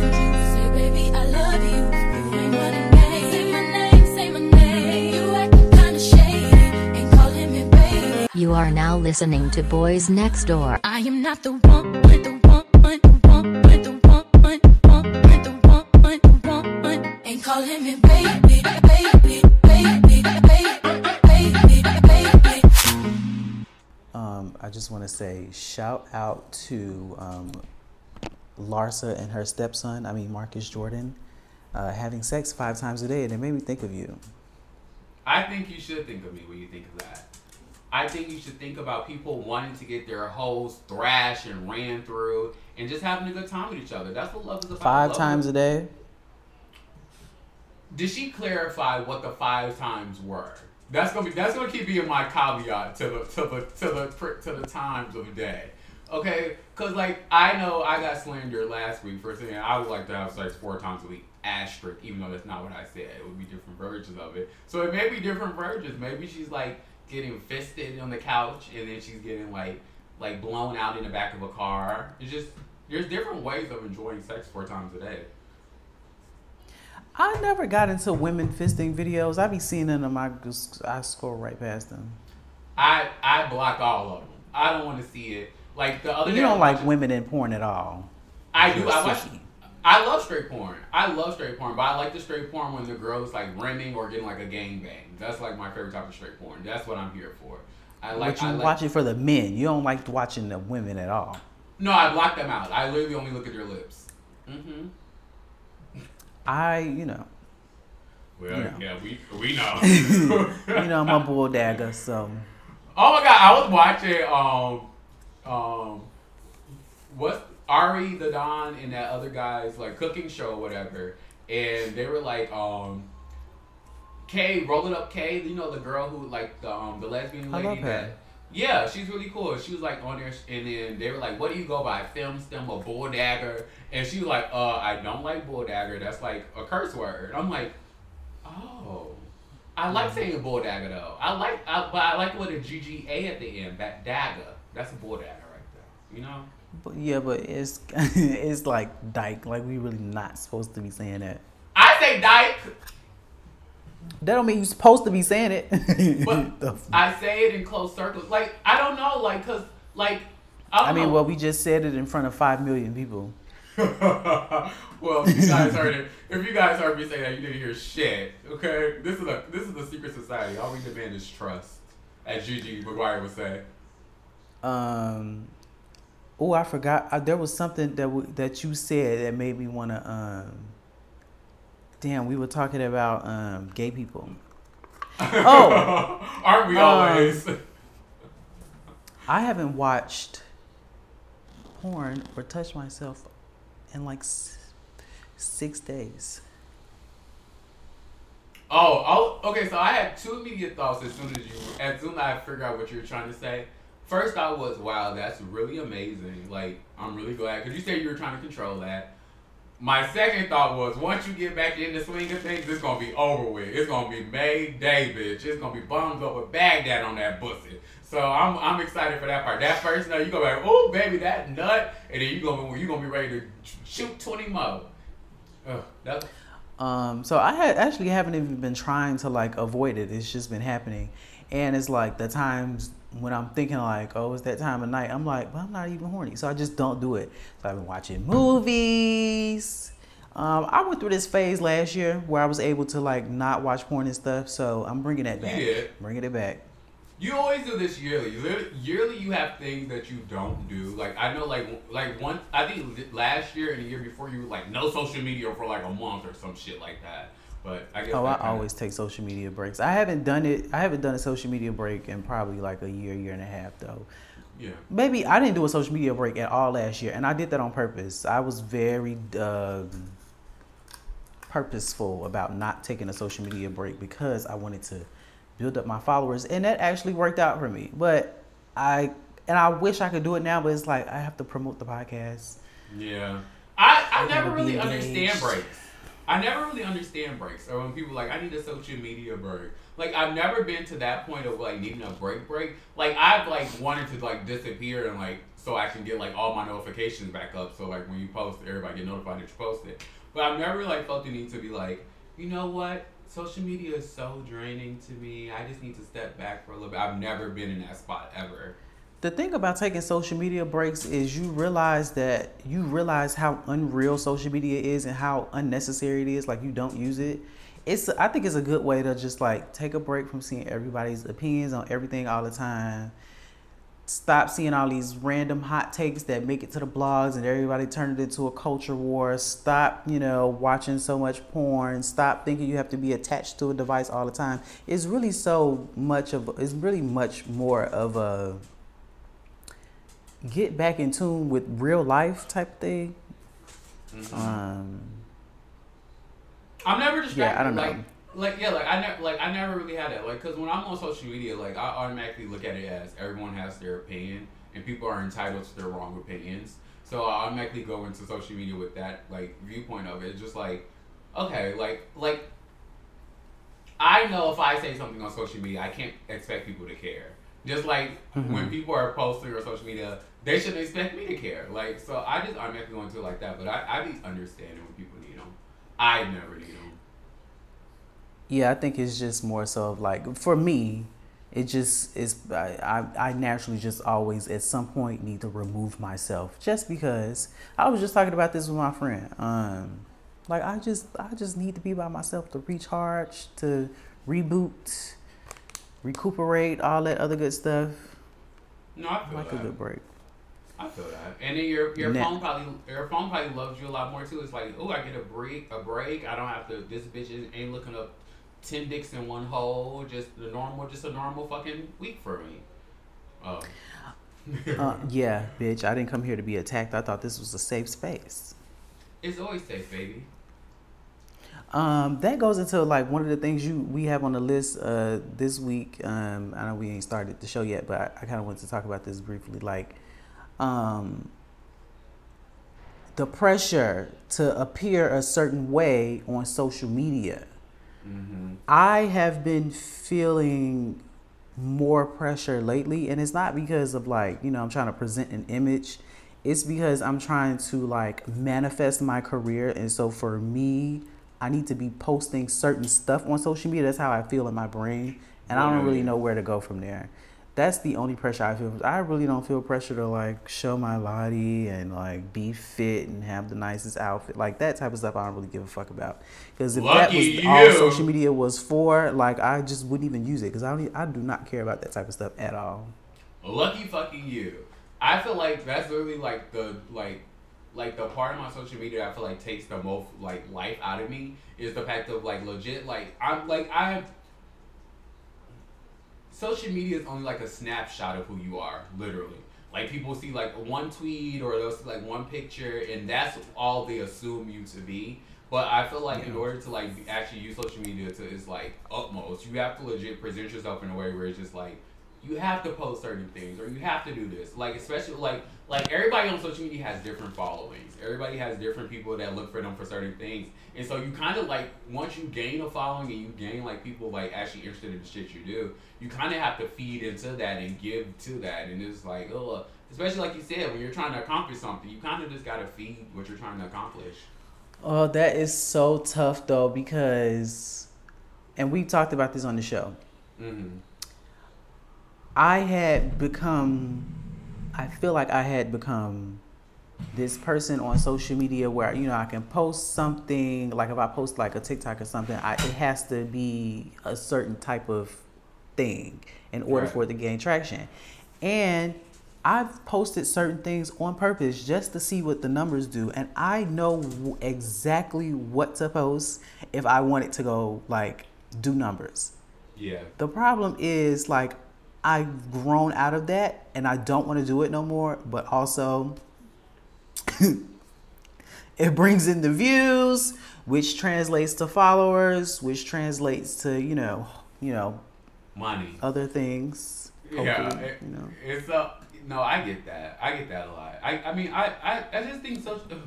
You. Say, baby, I love you. You ain't running game. Say my name, say my name. You acting kinda shady. Ain't calling me baby. You are now listening to Boyz Next Door. I am not the one, the one, the one, the one, the one, the one, the one, the one, the one. Ain't calling baby, baby, baby, Um, I just want to say shout out to um, Larsa and her stepson, I mean Marcus Jordan, uh, having sex five times a day, and it made me think of you. I think you should think of me when you think of that. I think you should think about people wanting to get their holes thrashed and ran through and just having a good time with each other. That's what love is about. Five Love times is- a day. Did she clarify what the five times were? That's gonna be that's gonna keep being my caveat to the to the to the to the times of the day. Okay, cause like I know I got slandered last week for saying I would like to have sex four times a week, asterisk, even though that's not what I said. It would be different versions of it. So it may be different versions. Maybe she's like getting fisted on the couch, and then she's getting like like blown out in the back of a car. It's just there's different ways of enjoying sex four times a day. I never got into women fisting videos. I be seeing them, I just I scroll right past them. I I block all of them. I don't want to see it. Like the other You don't like women in porn at all. I do. I watch. I love straight porn. I love straight porn, but I like the straight porn when the girl's like rimming or getting like a gang bang. That's like my favorite type of straight porn. That's what I'm here for. I like. but you I like, watch it for the men. You don't like watching the women at all. No, I block them out. I literally only look at their lips. Mm-hmm. I, you know, Well, Yeah. yeah, we we know. you know, I'm a bull dagger, so Oh my god, I was watching um um what's Ari the Don and that other guy's like cooking show or whatever. And they were like um Kay, rolling up Kay, you know the girl who like the um the lesbian lady that yeah, she's really cool. She was like on there, and then they were like, "What do you go by? Film stem or bull dagger?" And she was like, "Uh, I don't like bull dagger. That's like a curse word." I'm like, "Oh, I like saying bull dagger though. I like, I, but I like with a GGA at the end. That dagger, that's a bull dagger right there. You know? but yeah, but it's it's like dyke. Like we really not supposed to be saying that. I say dyke, That don't mean you're supposed to be saying it. but The f- I say it in close circles. Like I don't know, like cause like I, don't I mean, know. well, we just said it in front of five million people. well, if you guys heard it, if you guys heard me say that, you didn't hear shit. Okay, this is a this is a secret society. All we demand is trust, as Gigi McGuire would say. Um, oh, I forgot. Uh, there was something that w- that you said that made me want to. Um, damn, we were talking about um, gay people. Oh, aren't we Um, always? I haven't watched porn or touched myself in like six days. Oh, oh, okay. So I had two immediate thoughts as soon as you, as soon as I figured out what you were trying to say. First, I was, wow, that's really amazing. Like, I'm really glad because you said you were trying to control that. My second thought was, once you get back in the swing of things, it's gonna be over with. It's gonna be May Day, bitch. It's gonna be bums up with Baghdad on that pussy. So I'm, I'm excited for that part. That first nut, you go like, oh baby, that nut, and then you gonna, you gonna be ready to shoot 20 more. Ugh, Um, so I had actually haven't even been trying to like avoid it. It's just been happening, and it's like the times when I'm thinking like, oh, it's that time of night. I'm like, well, I'm not even horny, so I just don't do it. So I've been watching movies. Um, I went through this phase last year where I was able to like not watch porn and stuff. So I'm bringing that back. did. Bringing it back. You always do this yearly. Yearly- Yearly, you have things that you don't do. Like I know, like like one. I think last year and the year before, you were like no social media for like a month or some shit like that. But I guess. Oh, I always take social media breaks. I haven't done it. I haven't done a social media break in probably like a year, year and a half though. Yeah. maybe I didn't do a social media break at all last year, and I did that on purpose. I was very um purposeful about not taking a social media break because I wanted to build up my followers, and that actually worked out for me. But I and I wish I could do it now, but it's like I have to promote the podcast. Yeah. I, I I never really understand breaks. I never really understand breaks. Or when people like, I need a social media break. Like I've never been to that point of like needing a break break. Like I've like wanted to like disappear and like so I can get like all my notifications back up. So like when you post, everybody get notified that you posted. But I've never like felt the need to be like, you know what? Social media is so draining to me. I just need to step back for a little bit. I've never been in that spot ever. The thing about taking social media breaks is you realize that you realize how unreal social media is and how unnecessary it is. Like you don't use it. It's I think it's a good way to just like take a break from seeing everybody's opinions on everything all the time. Stop seeing all these random hot takes that make it to the blogs and everybody turn it into a culture war. Stop, you know, watching so much porn. Stop thinking you have to be attached to a device all the time. It's really so much of it's really much more of a get back in tune with real life type thing. Um, I'm never distracted. Yeah, I don't know. Like, like yeah, like I never, like I never really had that. Like, cause when I'm on social media, like I automatically look at it as everyone has their opinion, and people are entitled to their wrong opinions. So I automatically go into social media with that like viewpoint of it. It's just like, okay, like like I know if I say something on social media, I can't expect people to care. Just like when people are posting on social media, they shouldn't expect me to care. Like, so I just automatically go into it like that. But I, I be understanding when people need them. I never need them. yeah, I think it's just more so of like for me, it just is. I, I I naturally just always at some point need to remove myself just because I was just talking about this with my friend. Um, like I just I just need to be by myself to recharge, to reboot, recuperate, all that other good stuff. No, I feel like a good break. I feel that. And then your your phone probably your phone probably loves you a lot more too. It's like, oh, I get a break, a break. I don't have to. This bitch ain't looking up ten dicks in one hole. Just the normal, just a normal fucking week for me. Oh. Uh, yeah, bitch. I didn't come here to be attacked. I thought this was a safe space. it's always safe, baby. Um, that goes into like one of the things you we have on the list uh, this week. Um, I know we ain't started the show yet, but I, I kind of wanted to talk about this briefly. Like, um, the pressure to appear a certain way on social media. Mm-hmm. I have been feeling more pressure lately, and it's not because of like, you know, I'm trying to present an image. It's because I'm trying to like manifest my career. And so for me, I need to be posting certain stuff on social media. That's how I feel in my brain. And I don't really know where to go from there. That's the only pressure I feel. I really don't feel pressure to like show my body and like be fit and have the nicest outfit. Like that type of stuff I don't really give a fuck about. Because if that was Lucky all you. social media was for, like I just wouldn't even use it because I don't. I do not care about that type of stuff at all. Lucky fucking you. I feel like that's literally like the like like the part of my social media I feel like takes the most like life out of me is the fact of like legit like I'm like I social media is only like a snapshot of who you are, literally. Like people see like one tweet or they'll see like one picture and that's all they assume you to be. But I feel like in order to like actually use social media to its like utmost, you have to legit present yourself in a way where it's just like you have to post certain things or you have to do this. Like especially like like everybody on social media has different followings. Everybody has different people that look for them for certain things. And so you kind of like once you gain a following and you gain like people like actually interested in the shit you do, you kind of have to feed into that and give to that. And it's like oh, especially like you said when you're trying to accomplish something, you kind of just gotta feed what you're trying to accomplish. Oh, that is so tough though because, and we talked about this on the show. Mm-hmm. I had become, I feel like I had become this person on social media where you know I can post something like if I post like a TikTok or something, I, it has to be a certain type of thing in order Right. for it to gain traction. And I've posted certain things on purpose just to see what the numbers do, and I know exactly what to post if I want it to go like do numbers. Yeah. The problem is like I've grown out of that and I don't want to do it no more, but also it brings in the views, which translates to followers, which translates to, you know, you know, Money. other things. Yeah, it- you know. it's a no. I get that. I get that a lot. I, I mean, I, I, I just think social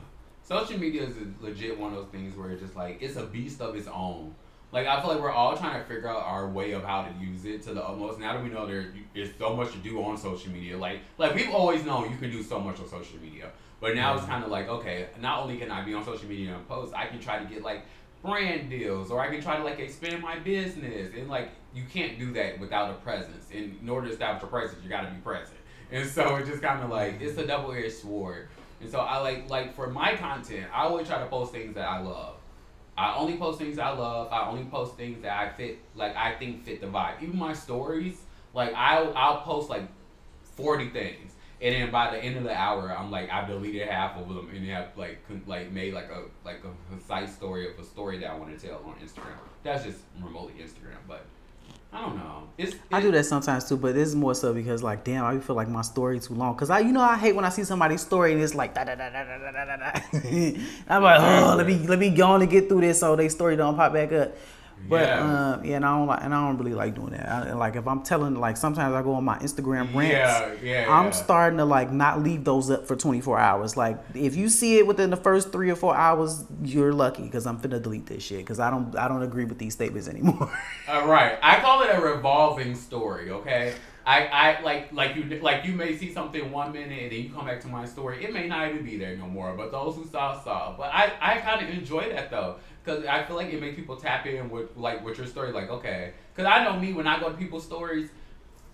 social media is a legit one of those things where it's just like it's a beast of its own. Like I feel like we're all trying to figure out our way of how to use it to the utmost. Now that we know there is so much to do on social media, like like we've always known you can do so much on social media, but now it's mm-hmm. kind of like okay, not only can I be on social media and post, I can try to get like brand deals or I can try to like expand my business and like you can't do that without a presence. And in order to establish a presence, you got to be present. And so it's just kind of like it's a mm-hmm. double edged sword. And so I like like for my content, I always try to post things that I love. I only post things I love. I only post things that I fit like I think fit the vibe. Even my stories, like I'll I'll post like forty things. And then by the end of the hour, I'm like I've deleted half of them and have like con- like made like a like a concise story of a story that I want to tell on Instagram. That's just remotely Instagram, but I don't know. It's, it's, I do that sometimes too, but this is more so because like, damn, I feel like my story too long. Cause I, you know, I hate when I see somebody's story and it's like da da da da da da da. I'm like, oh, let me let me go on and get through this so they story don't pop back up. But Yeah. um, yeah, and I don't like, and I don't really like doing that. I, like if I'm telling, like sometimes I go on my Instagram rants. Yeah, yeah, I'm yeah. starting to like not leave those up for 24 hours. Like if you see it within the first three or four hours, you're lucky because I'm finna delete this shit because I don't I don't agree with these statements anymore. Uh, right. I call it a revolving story. Okay. I, I like like you like you may see something one minute and then you come back to my story. It may not even be there no more. But those who saw saw. But I I kind of enjoy that though because I feel like it makes people tap in with like with your story. Like okay, because I know me when I go to people's stories.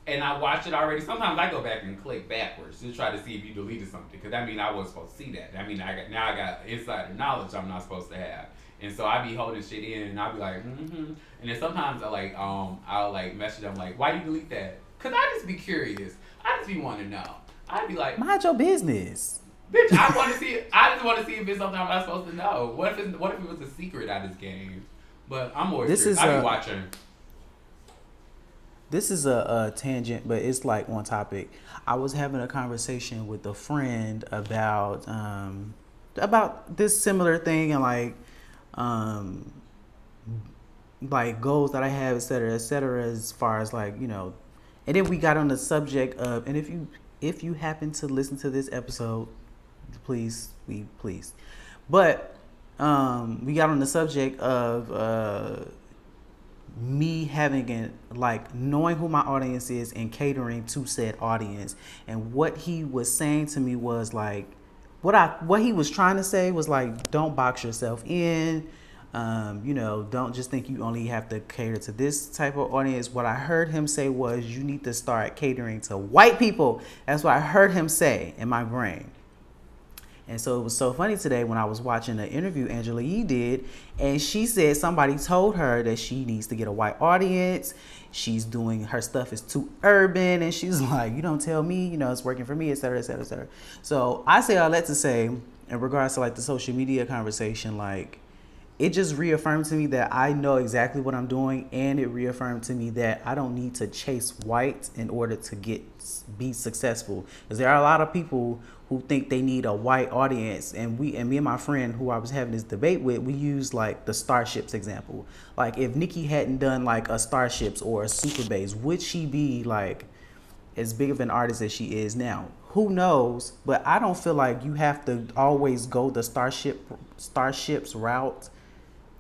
And I watch it already. Sometimes I go back and click backwards to try to see if you deleted something, because that mean I wasn't supposed to see that. I mean, I got now I got insider knowledge I'm not supposed to have. And so I be holding shit in, and I'll be like, mm-hmm. And then sometimes I like, um, I'll like message them like, why you delete that? Cause I just be curious. I just be wanting to know. I'd be like, Mind your business. Bitch, I want to see. I just want to see if it's something I'm not supposed to know. What if it's, what if it was a secret of this game? But I'm always This curious. is, I be uh, watching. This is a, a tangent, but it's like on topic. I was having a conversation with a friend about um, about this similar thing and like um, like goals that I have, et cetera, et cetera, as far as like you know. And then we got on the subject of, and if you if you happen to listen to this episode, please, we please, but um, we got on the subject of. Uh, me having an like knowing who my audience is and catering to said audience. And what he was saying to me was like what i what he was trying to say was like don't box yourself in. Um, you know don't just think you only have to cater to this type of audience. What i heard him say was you need to start catering to white people. That's what i heard him say in my brain and so it was so funny today when I was watching the interview Angela Yee did, and she said somebody told her that she needs to get a white audience. She's doing her stuff is too urban, and she's like, "You don't tell me, you know, it's working for me, et cetera, et cetera, et cetera." So I say all that to say, in regards to like the social media conversation, like it just reaffirmed to me that I know exactly what I'm doing, and it reaffirmed to me that I don't need to chase white in order to get be successful. Because there are a lot of people who think they need a white audience, and we and me and my friend who I was having this debate with, we used like the Starships example. Like if Nikki hadn't done like a Starships or a Super Bass, would she be like? as big of an artist as she is now. Who knows? But I don't feel like you have to always go the starship starships route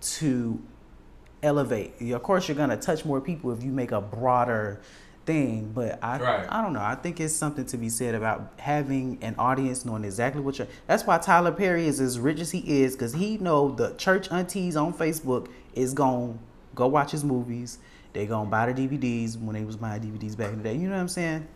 to elevate. Of course, you're gonna touch more people if you make a broader thing. But I, Right. I don't know. I think it's something to be said about having an audience knowing exactly what you're. That's why Tyler Perry is as rich as he is because he know the church aunties on Facebook is gonna go watch his movies. They gonna buy the DVDs when they was buying DVDs back in the day. You know what I'm saying?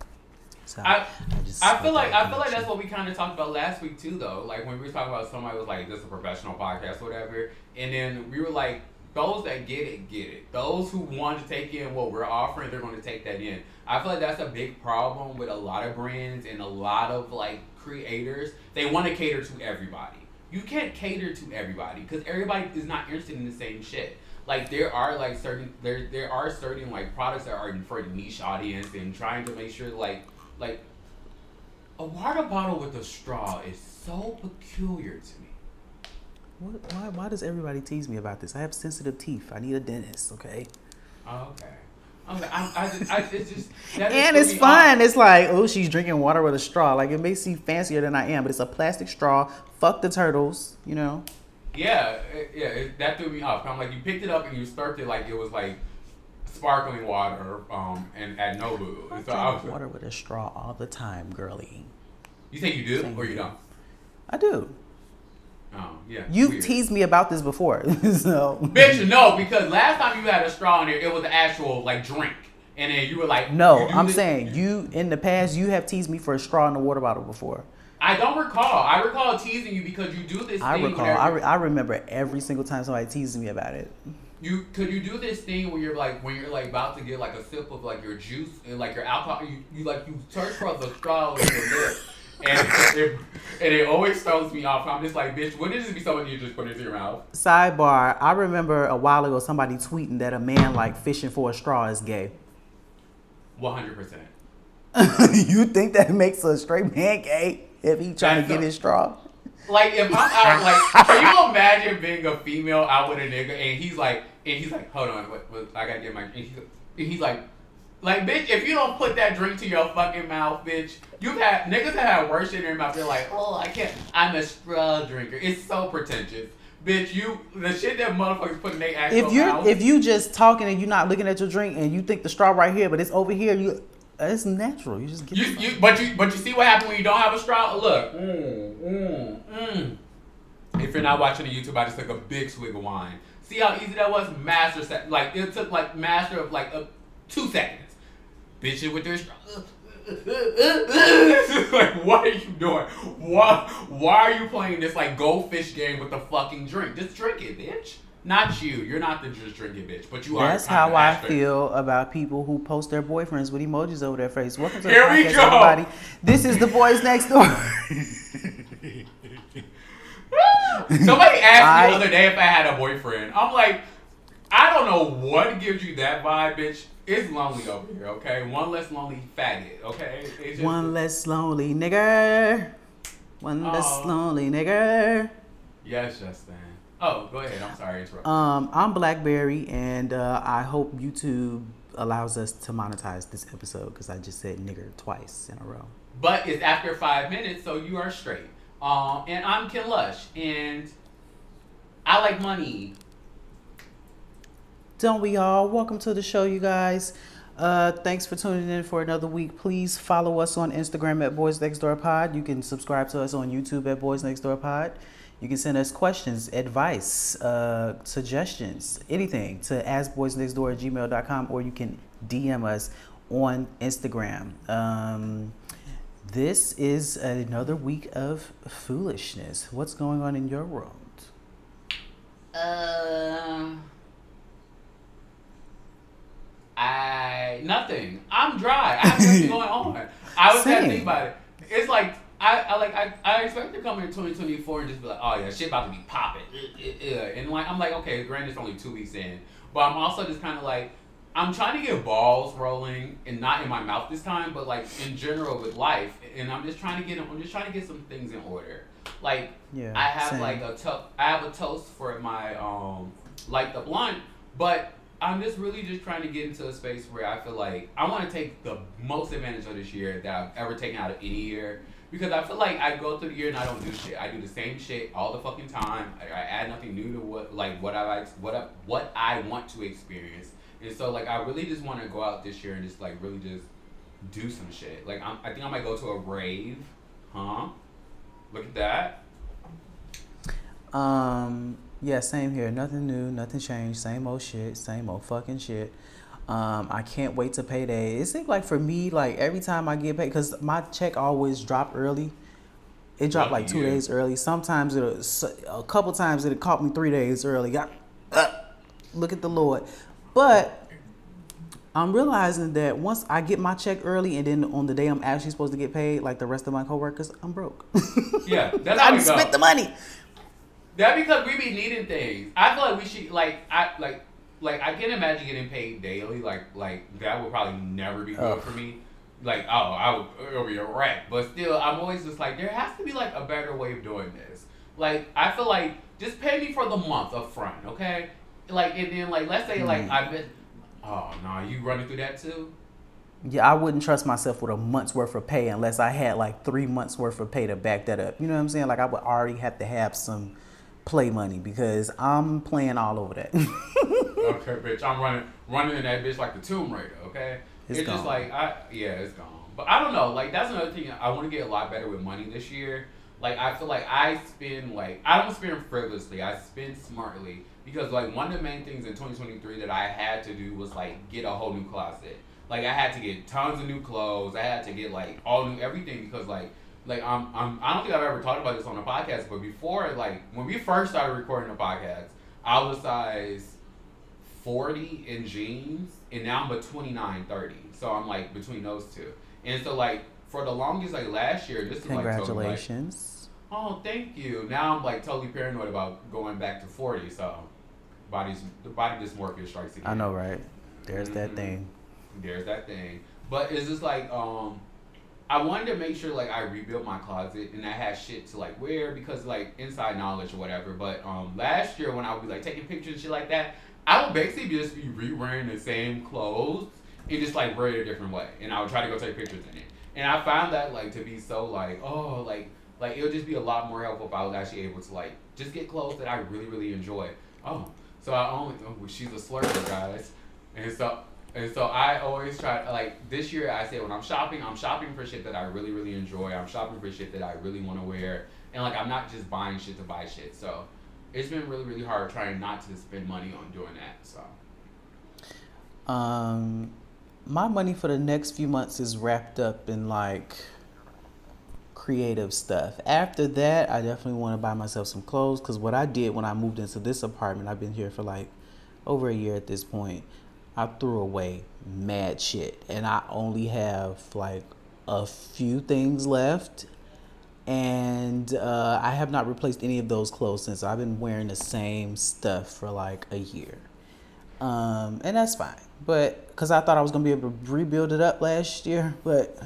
So I, just I feel like I feel like that's what we kind of talked about last week too, though. Like when we were talking about somebody was like, "This is a professional podcast, or whatever," and then we were like, "Those that get it, get it. Those who want to take in what we're offering, they're going to take that in." I feel like that's a big problem with a lot of brands and a lot of like creators. They want to cater to everybody. You can't cater to everybody because everybody is not interested in the same shit. like there are like certain there there are certain like products that are for a niche audience and trying to make sure like like a water bottle with a straw is so peculiar to me. What, why, why does everybody tease me about this? I have sensitive teeth. I need a dentist, okay? Oh, okay. I'm like, I, I, just, I, it's just, And it's fun. off. It's like, oh, she's drinking water with a straw. Like, it may seem fancier than I am, but it's a plastic straw. Fuck the turtles, you know? Yeah, it- yeah, it, that threw me off. I'm like, you picked it up and you stirred it like it was like sparkling water, um, and at Nobu. I so I was, drink water with a straw all the time, girly. you say you do or you don't? I do. Oh, yeah. You've weird. teased me about this before, so. Bitch, no, because last time you had a straw in there, it was an actual like drink, and then you were like, No, I'm this- saying you in the past you have teased me for a straw in a water bottle before. I don't recall. I recall teasing you because you do this I thing. recall. I, re- I remember every single time somebody teases me about it. You could you do this thing where you're like when you're like about to get like a sip of like your juice and like your alcohol you, you like you search for the straw with your lip and it, and it always throws me off. I'm just like, bitch, wouldn't it just be something you just put into your mouth? Sidebar: I remember a while ago somebody tweeting that a man like fishing for a straw is gay. One hundred percent. you think that makes a straight man gay if he trying to get a- his straw? Like if I'm out, like can you imagine being a female out with a nigga and he's like, and he's like, hold on, what, what, I gotta get my, and he's, and he's like, like bitch, if you don't put that drink to your fucking mouth, bitch, you've had niggas that have worse shit in their mouth. They're like, oh, I can't, I'm a straw drinker. It's so pretentious, bitch. You the shit that motherfuckers put in their actual If you're mouth. if you just talking and you're not looking at your drink and you think the straw right here, but it's over here, you it's natural. You just get You, you, but you, but you see what happens when you don't have a straw. Look, mm, mm, mm. If you're not watching the YouTube, I just took a big swig of wine. See how easy that was? Master set, like it took like master of like uh, two seconds. Bitch, it with their like, what are you doing? Why, why are you playing this like goldfish game with the fucking drink? Just drink it, bitch. Not you. You're not the just drink it, bitch. But you are. That's how I feel about people who post their boyfriends with emojis over their face. Welcome to the Here we podcast, go. everybody. This is the boys next door. Somebody asked I- me the other day if I had a boyfriend. I'm like, I don't know what gives you that vibe, bitch. It's lonely over here, okay? One less lonely faggot, okay? It's just, One less lonely nigger. One less lonely nigger. Yes, Justin. Oh, go ahead. I'm sorry, interrupt. Um, I'm Blackberry, and uh, I hope YouTube allows us to monetize this episode because I just said nigger twice in a row. but it's after five minutes, so you are straight. Um, and I'm Ken Lush, and I like money. Don't we all? Welcome to the show, you guys. Uh, thanks for tuning in for another week. Please follow us on Instagram at Boyz Next Door Pod. You can subscribe to us on YouTube at Boyz Next Door Pod. You can send us questions, advice, uh, suggestions, anything to askboyznextdoor at gmail.com or you can DM us on Instagram. Um, this is another week of foolishness. What's going on in your world? Uh, I nothing. I'm dry. I have nothing going on. I was trying to think about it. It's like I, I like I, I expect to come in 2024 and just be like, oh yeah, shit about to be popping, and like I'm like, okay, granted it's only two weeks in, but I'm also just kind of like. I'm trying to get balls rolling, and not in my mouth this time, but like in general with life. And I'm just trying to get, I'm just trying to get some things in order. Like Yeah, I have same. like a to- I have a toast for my um like the blunt, but I'm just really just trying to get into a space where I feel like I want to take the most advantage of this year that I've ever taken out of any year. Because I feel like I go through the year and I don't do shit. I do the same shit all the fucking time. I, I add nothing new to what like what I what I, what I want to experience. And so like I really just want to go out this year and just like really just do some shit. Like I'm, I think I might go to a rave, huh? Look at that. Um, yeah, same here. Nothing new, nothing changed. Same old shit, same old fucking shit. Um, I can't wait to payday. It seems like for me, like every time I get paid, because my check always drop early. It dropped like two you. days early. Sometimes it'll, a couple times it caught me three days early. I, uh, look at the Lord. But I'm realizing that once I get my check early and then on the day I'm actually supposed to get paid, like the rest of my coworkers, I'm broke. Yeah, that's I just spent the money. That because we be needing things. I feel like we should like I like like I can't imagine getting paid daily. Like like that would probably never be good Ugh. for me. Like oh I would it'll be a wreck. But still, I'm always just like there has to be like a better way of doing this. Like I feel like just pay me for the month up front, okay? Like and then like let's say like Mm. I've been. Oh no, you running through that too? Yeah, I wouldn't trust myself with a month's worth of pay unless I had like three months worth of pay to back that up. You know what I'm saying? Like I would already have to have some play money because I'm playing all over that. okay, bitch, I'm running running in that bitch like the Tomb Raider. Okay, It's just gone. like I yeah, it's gone. But I don't know. Like that's another thing. I want to get a lot better with money this year. Like I feel like I spend like I don't spend frivolously. I spend smartly because like one of the main things in 2023 that I had to do was like get a whole new closet. Like I had to get tons of new clothes. I had to get like all new everything because like like I'm, I'm I don't think I've ever talked about this on a podcast, but before like when we first started recording the podcast, I was size 40 in jeans and now I'm a 29 30 so I'm like between those two and so like for the longest like last year this is like totally, like, Congratulations. oh thank you now I'm like totally paranoid about going back to 40 so body's the body dysmorphia strikes again I know, right? There's that Mhm. thing. there's that thing. But it's just like um I wanted to make sure like I rebuilt my closet and I had shit to like wear because like inside knowledge or whatever. But um last year when I would be like taking pictures and shit like that, I would basically just be re-wearing the same clothes and just like wear it a different way. And I would try to go take pictures in it. And I found that like to be so like, oh like like it would just be a lot more helpful if I was actually able to like just get clothes that I really, really enjoy. Oh. So I only oh, she's a slurper, guys. And so and so I always try like this year I say when I'm shopping, I'm shopping for shit that I really, really enjoy. I'm shopping for shit that I really want to wear. And like I'm not just buying shit to buy shit. So it's been really, really hard trying not to spend money on doing that. So Um, my money for the next few months is wrapped up in like creative stuff. After that, I definitely want to buy myself some clothes because what I did when I moved into this apartment, I've been here for like over a year at this point. I threw away mad shit, and I only have like a few things left. And uh, I have not replaced any of those clothes since I've been wearing the same stuff for like a year um, and that's fine. But because I thought I was gonna be able to rebuild it up last year, but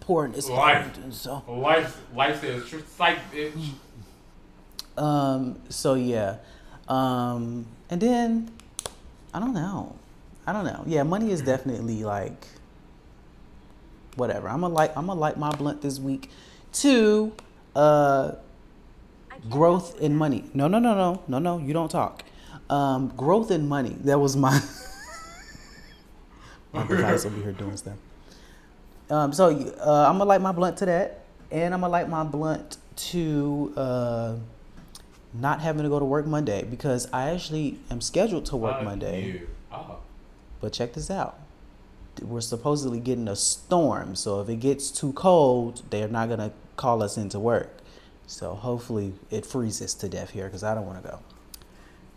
pouring this Life. hard, so life, life says tr- psych, bitch. um, so yeah, um, and then I don't know, I don't know. Yeah, money is definitely like whatever. I'm gonna light. I'm gonna light my blunt this week. to uh, growth in money. No, no, no, no, no, no. You don't talk. Um, growth in money. That was my my device over here doing stuff. Um, so uh, I'm gonna light my blunt to that, and I'm gonna light my blunt to uh, not having to go to work Monday because I actually am scheduled to work Fuck Monday. you. Oh. But check this out. We're supposedly getting a storm, so if it gets too cold, they're not gonna call us into work. So hopefully it freezes to death here because I don't want to go.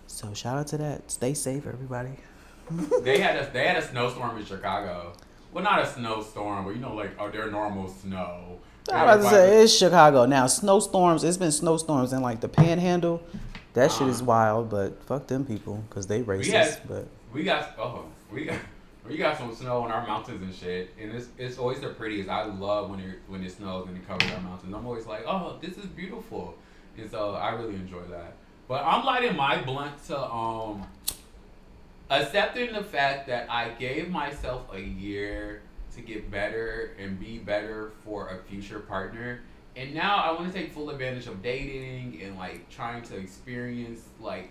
So shout out to that. Stay safe, everybody. they had a they had a snowstorm in Chicago. Well, not a snowstorm, but you know, like oh, their normal snow. I was about to say it's Chicago now. Snowstorms. It's been snowstorms in like the Panhandle. That shit is Uh-huh. wild, but fuck them people because they racist. had- But We got oh we got we got some snow on our mountains and shit, and it's it's always the prettiest. I love when it when it snows and it covers our mountains. I'm always like, oh, this is beautiful, and so I really enjoy that. But I'm lighting my blunt to um accepting the fact that I gave myself a year to get better and be better for a future partner. And now I want to take full advantage of dating and like trying to experience like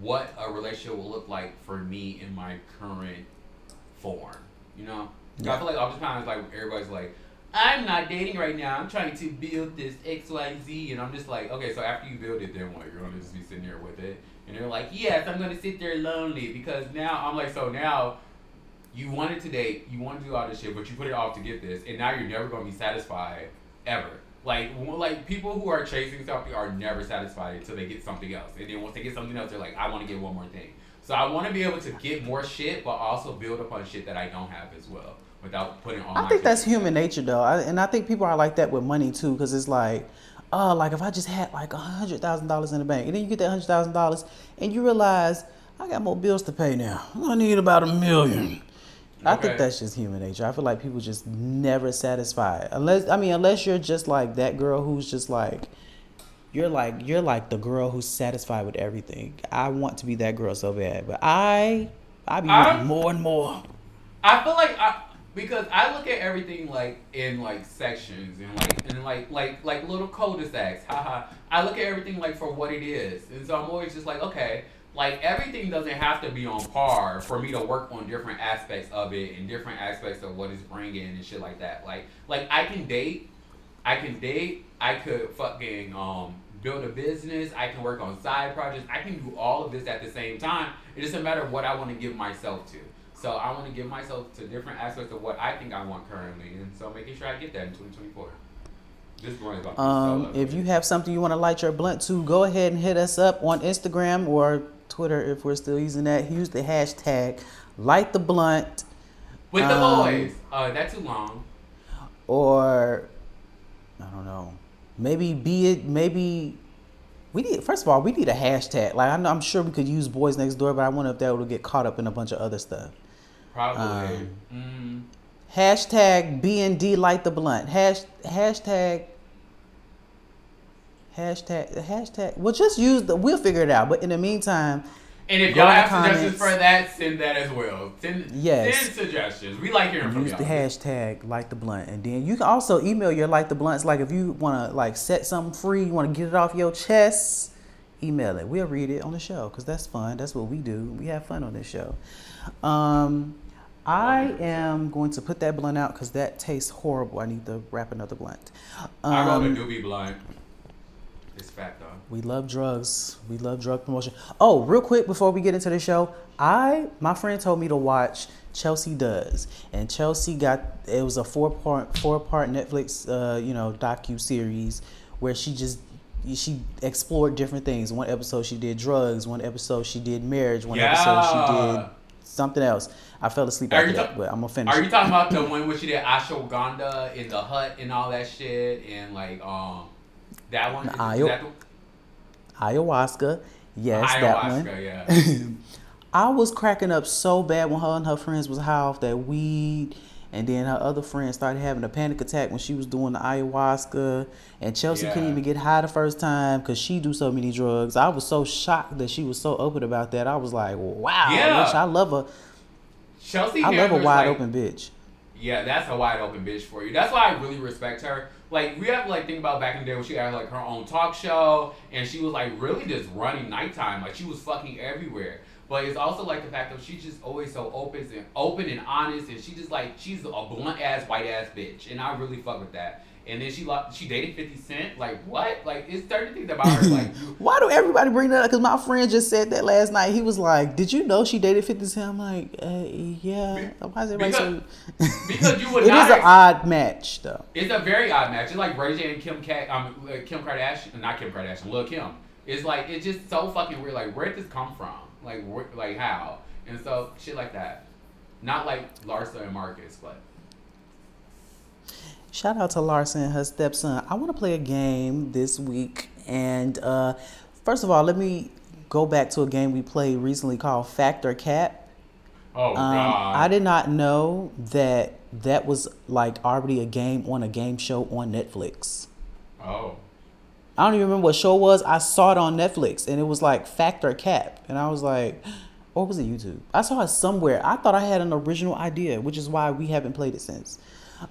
what a relationship will look like for me in my current form. You know? I feel like oftentimes like everybody's like, I'm not dating right now. I'm trying to build this X, Y, Z, and I'm just like, okay, so after you build it, then what? You're gonna just be sitting there with it, and they're like, yes, I'm gonna sit there lonely because now I'm like, so now you wanted to date, you want to do all this shit, but you put it off to get this, and now you're never gonna be satisfied ever. Like, like people who are chasing something are never satisfied until they get something else, and then once they get something else, they're like, I want to get one more thing. So I want to be able to get more shit, but also build upon shit that I don't have as well, without putting all. I think that's human nature, though, I, and I think people are like that with money too, because it's like, oh, like if I just had like a hundred thousand dollars in the bank, and then you get that hundred thousand dollars, and you realize, I got more bills to pay now. I need about a million. I think that's just human nature. I feel like people just never satisfied. Unless I mean, unless you're just like that girl who's just like you're like you're like the girl who's satisfied with everything. I want to be that girl so bad, but I I be wanting more and more. I feel like I because I look at everything like in like sections and like and like like like little cul-de-sacs. Haha. I look at everything like for what it is, and so I'm always just like, okay, like everything doesn't have to be on par for me to work on different aspects of it and different aspects of what it's bringing and shit like that. Like like I can date, I can date, I could fucking um build a business, I can work on side projects, I can do all of this at the same time. It doesn't matter what I want to give myself to. So I want to give myself to different aspects of what I think I want currently, and so making sure I get that in 2024. This about Um, if you have something you want to light your blunt to, go ahead and hit us up on Instagram or Twitter if we're still using that. Use the hashtag light the blunt with the um, boys, uh, that too long. or I don't know. Maybe be it maybe we need first of all we need a hashtag. Like I know I'm sure we could use boys next door, but I wonder if that would get caught up in a bunch of other stuff. Probably. um, mm, Hashtag BND light the blunt. Hash, hashtag hashtag hashtag. Well, just use the. We'll figure it out. But in the meantime, and if y'all the have suggestions for that, send that as well. Send, Yes. send suggestions. We like hearing from use y'all. the hashtag like the blunt, and then you can also email your like the blunts. Like if you want to like set something free, you want to get it off your chest. Email it. We'll read it on the show because that's fun. That's what we do. We have fun on this show. Um, I am going to put that blunt out because that tastes horrible. I need to wrap another blunt. I Um, the doobie blunt. It's fat though. We love drugs. We love drug promotion. Oh, real quick before we get into the show, I my friend told me to watch Chelsea Does, and Chelsea got it was a four part four part Netflix uh, you know docu series where she just she explored different things. One episode she did drugs. One episode she did marriage. One episode she did something else. I fell asleep Are after you that, ta- but I'm gonna finish. Are you talking about the one where she did ashwagandha in the hut and all that shit and like um that one? Ayo- that Ayahuasca. Yes, that one. Yeah. I was cracking up so bad when her and her friends was high off that weed, and then her other friend started having a panic attack when she was doing the ayahuasca, and Chelsea couldn't even get high the first time because she do so many drugs. I was so shocked that she was so open about that. I was like, wow, Yeah. bitch, I love her. Chelsea I love a wide like- open bitch. Yeah, that's a wide open bitch for you. That's why I really respect her. Like we have to like think about back in the day when she had like her own talk show and she was like really just running nighttime. Like she was fucking everywhere. But it's also like the fact that she's just always so open and open and honest and she just like she's a blunt ass white ass bitch. And I really fuck with that. And then she lo- she dated 50 Cent. Like what? Like it's certain things about her like Why do everybody bring that up? Because my friend just said that last night. He was like, "Did you know she dated 50 Cent?" I'm like, uh, "Yeah." Why is everybody so? because you would it not is an odd match, though. It's a very odd match. It's like Ray J and Kim Ka- um, uh, Kim Kardashian, not Kim Kardashian, Lil Kim. It's like it's just so fucking weird. Like where did this come from? Like where, like how? And so shit like that. Not like Larsa and Marcus, but Shout out to Larsa and her stepson. I want to play a game this week. And uh, first of all, let me go back to a game we played recently called Fact or Cap. oh Um, god, I did not know that that was like already a game on a game show on Netflix. oh I don't even remember what show it was. I saw it on Netflix and it was like Fact or Cap. And I was like, or was it YouTube? I saw it somewhere. I thought I had an original idea, which is why we haven't played it since.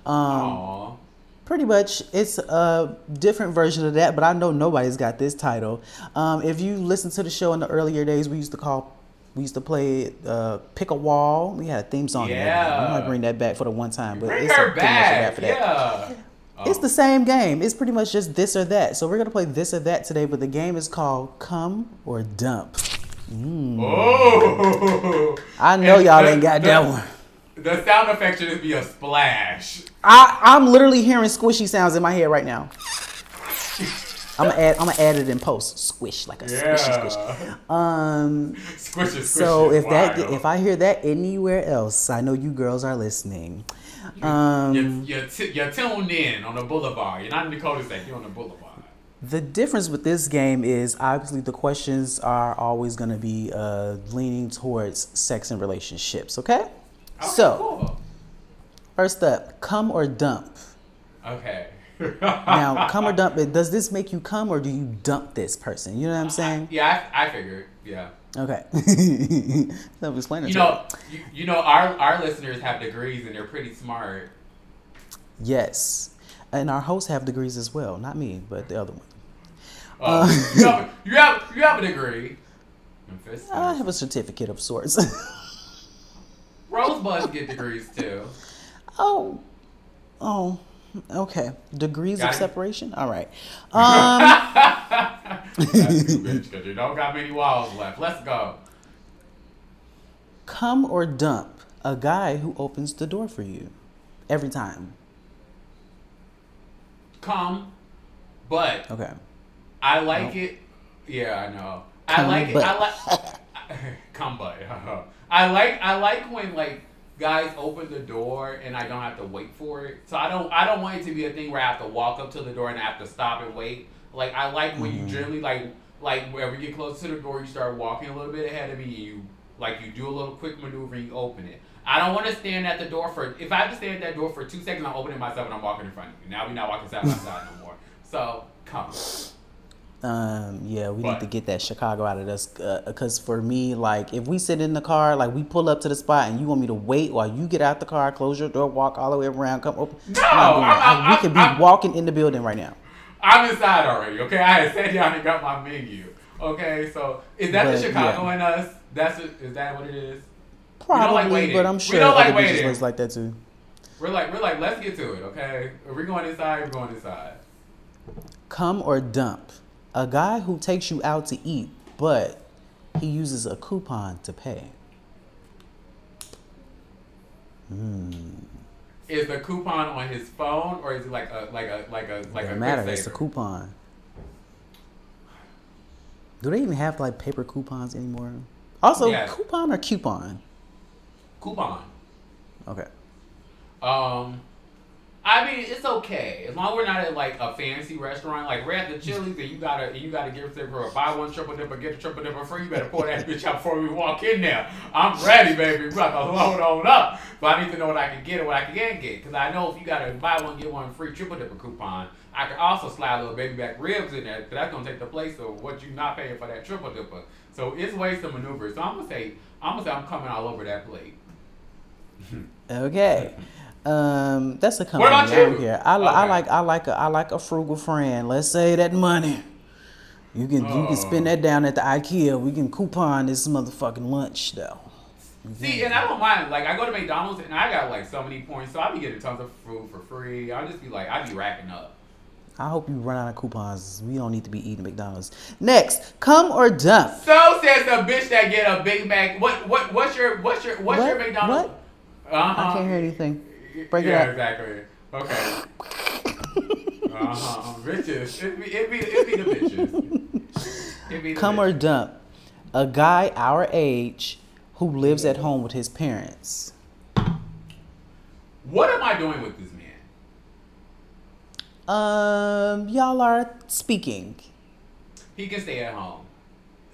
Um, Pretty much, it's a different version of that, but I know nobody's got this title. Um, if you listen to the show in the earlier days, we used to call, we used to play uh, Pick a Wall. We had a theme song. Yeah. we might bring that back for the one time, but bring it's her a, pretty much a wrap back. Yeah. Oh. It's the same game. It's pretty much just this or that. So we're gonna play this or that today, but the game is called Come or Dump. Oh. I know And y'all the- ain't got the- that one. The sound effect should just be a splash. I, I'm literally hearing squishy sounds in my head right now. I'm gonna add. I'm gonna add it in post. Squish like a squishy squish. Yeah. Um. Squish it, squish So if that if I hear that anywhere else, I know you girls are listening. Um. You're, you're, t- you're tuned in on the boulevard. You're not in the cul-de-sac. You're on the boulevard. The difference with this game is obviously the questions are always going to be uh, leaning towards sex and relationships. Okay. So first up, come or dump. Okay. Now, come or dump. Does this make you come or do you dump this person? You know what I'm saying? Yeah, I, I figured. Yeah. Okay. Self-explanatory. You know, you, you know, our our listeners have degrees and they're pretty smart. Yes. And our hosts have degrees as well. Not me, but the other one. Uh, you, have, you have you have a degree. I have a certificate of sorts. Rosebuds get degrees too. oh. Oh. Okay. Degrees Got of separation? All right. Um, you, bitch, you don't got many walls left. Let's go. come or dump a guy who opens the door for you every time. Come, but Okay. I like it. Yeah, I know. I Come, like it. but. I like. Come, but. I like. I like when like guys open the door and I don't have to wait for it. So I don't. I don't want it to be a thing where I have to walk up to the door and I have to stop and wait. Like I like when Mm-hmm. you generally like like whenever you get close to the door, you start walking a little bit ahead of me. And you like you do a little quick maneuver and you open it. I don't want to stand at the door for. If I have to stand at that door for two seconds, I'm opening myself and I'm walking in front of you. Now we're not walking side by side no more. So come. Um, yeah, we But- need to get that Chicago out of us. Because for me, like, if we sit in the car, like, we pull up to the spot and you want me to wait while you get out the car, close your door, walk all the way around, come open. No, I'm- I'm- we could be walking in the building right now. I'm inside already, okay? I had sat down and got my menu. Okay, so is that But, the Chicago yeah. in us? That's it, is that what it is? Probably, like waiting. but I'm We sure don't like waiting. was like that too. We're like we're like let's get to it, okay? If we're going inside, we're going inside. Come or dump. A guy who takes you out to eat, but he uses a coupon to pay. Is the coupon on his phone or is it like a like a like a like a Doesn't matter. quick It's a coupon. Do they even have like paper coupons anymore? Also, Yes. coupon or coupon? coupon. Okay. Um, I mean, it's okay as long as we're not at like a fancy restaurant. Like we're at the Chili's and you gotta you gotta give them for a buy one triple dipper, get a triple dipper free. You better pour that bitch out before we walk in there. I'm ready, baby. We about to load on up. But I need to know what I can get and what I can't get because I know if you gotta buy one get one free triple dipper coupon, I can also slide a little baby back ribs in there because that's gonna take the place of what you're not paying for that triple dipper. So it's ways to maneuver. So I'm gonna say I'm gonna say I'm coming all over that plate. Okay. Um, that's a company. I care. I, li- I like I like a I like a frugal friend. Let's say that money. You can you can spend that down at the IKEA. We can coupon this motherfucking lunch though. See, and I don't mind. Like, I go to McDonald's and I got like so many points, so I be getting tons of food for free. I'll just be like, I be racking up. I hope you run out of coupons. We don't need to be eating McDonald's. Next, come or dump. So says the bitch that get a Big Mac. What? What? What's your? What's your? What's your What? McDonald's? What? Uh huh. I can't hear anything. Break yeah, it up. exactly. Okay. uh huh. Bitches. It be. It be. It be the bitches. It be the Come or dump. A guy our age who lives at home with his parents. What am I doing with this man? Um, y'all are speaking. He can stay at home.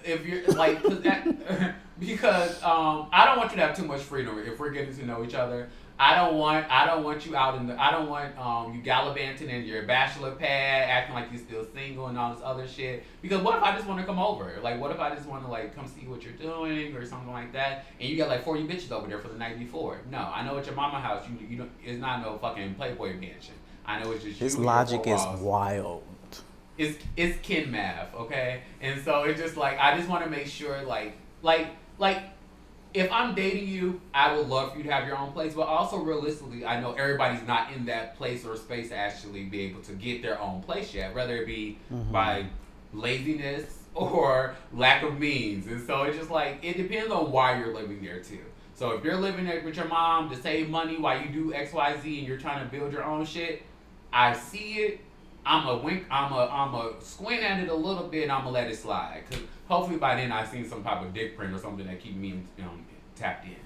If you're like, that, because um, I don't want you to have too much freedom. If we're getting to know each other, I don't want I don't want you out in the I don't want um you gallivanting in your bachelor pad, acting like you're still single and all this other shit. Because what if I just want to come over? Like, what if I just want to like come see what you're doing or something like that? And you got like 40 bitches over there for the night before. No, I know at your mama house you you don't. It's not no fucking Playboy mansion. I know it's just His you and your logic is wild. it's it's Ken math, okay? And so it's just like I just want to make sure, like, like, like, if I'm dating you, I would love for you to have your own place, but also realistically, I know everybody's not in that place or space to actually be able to get their own place yet, whether it be by laziness or lack of means. And so it's just like it depends on why you're living there too. So if you're living there with your mom to save money while you do X, Y, Z, and you're trying to build your own shit, I see it. I'm a wink. I'm a I'm a squint at it a little bit. and I'm gonna let it slide. Cause hopefully by then I've seen some type of dick print or something that keep me um, tapped in.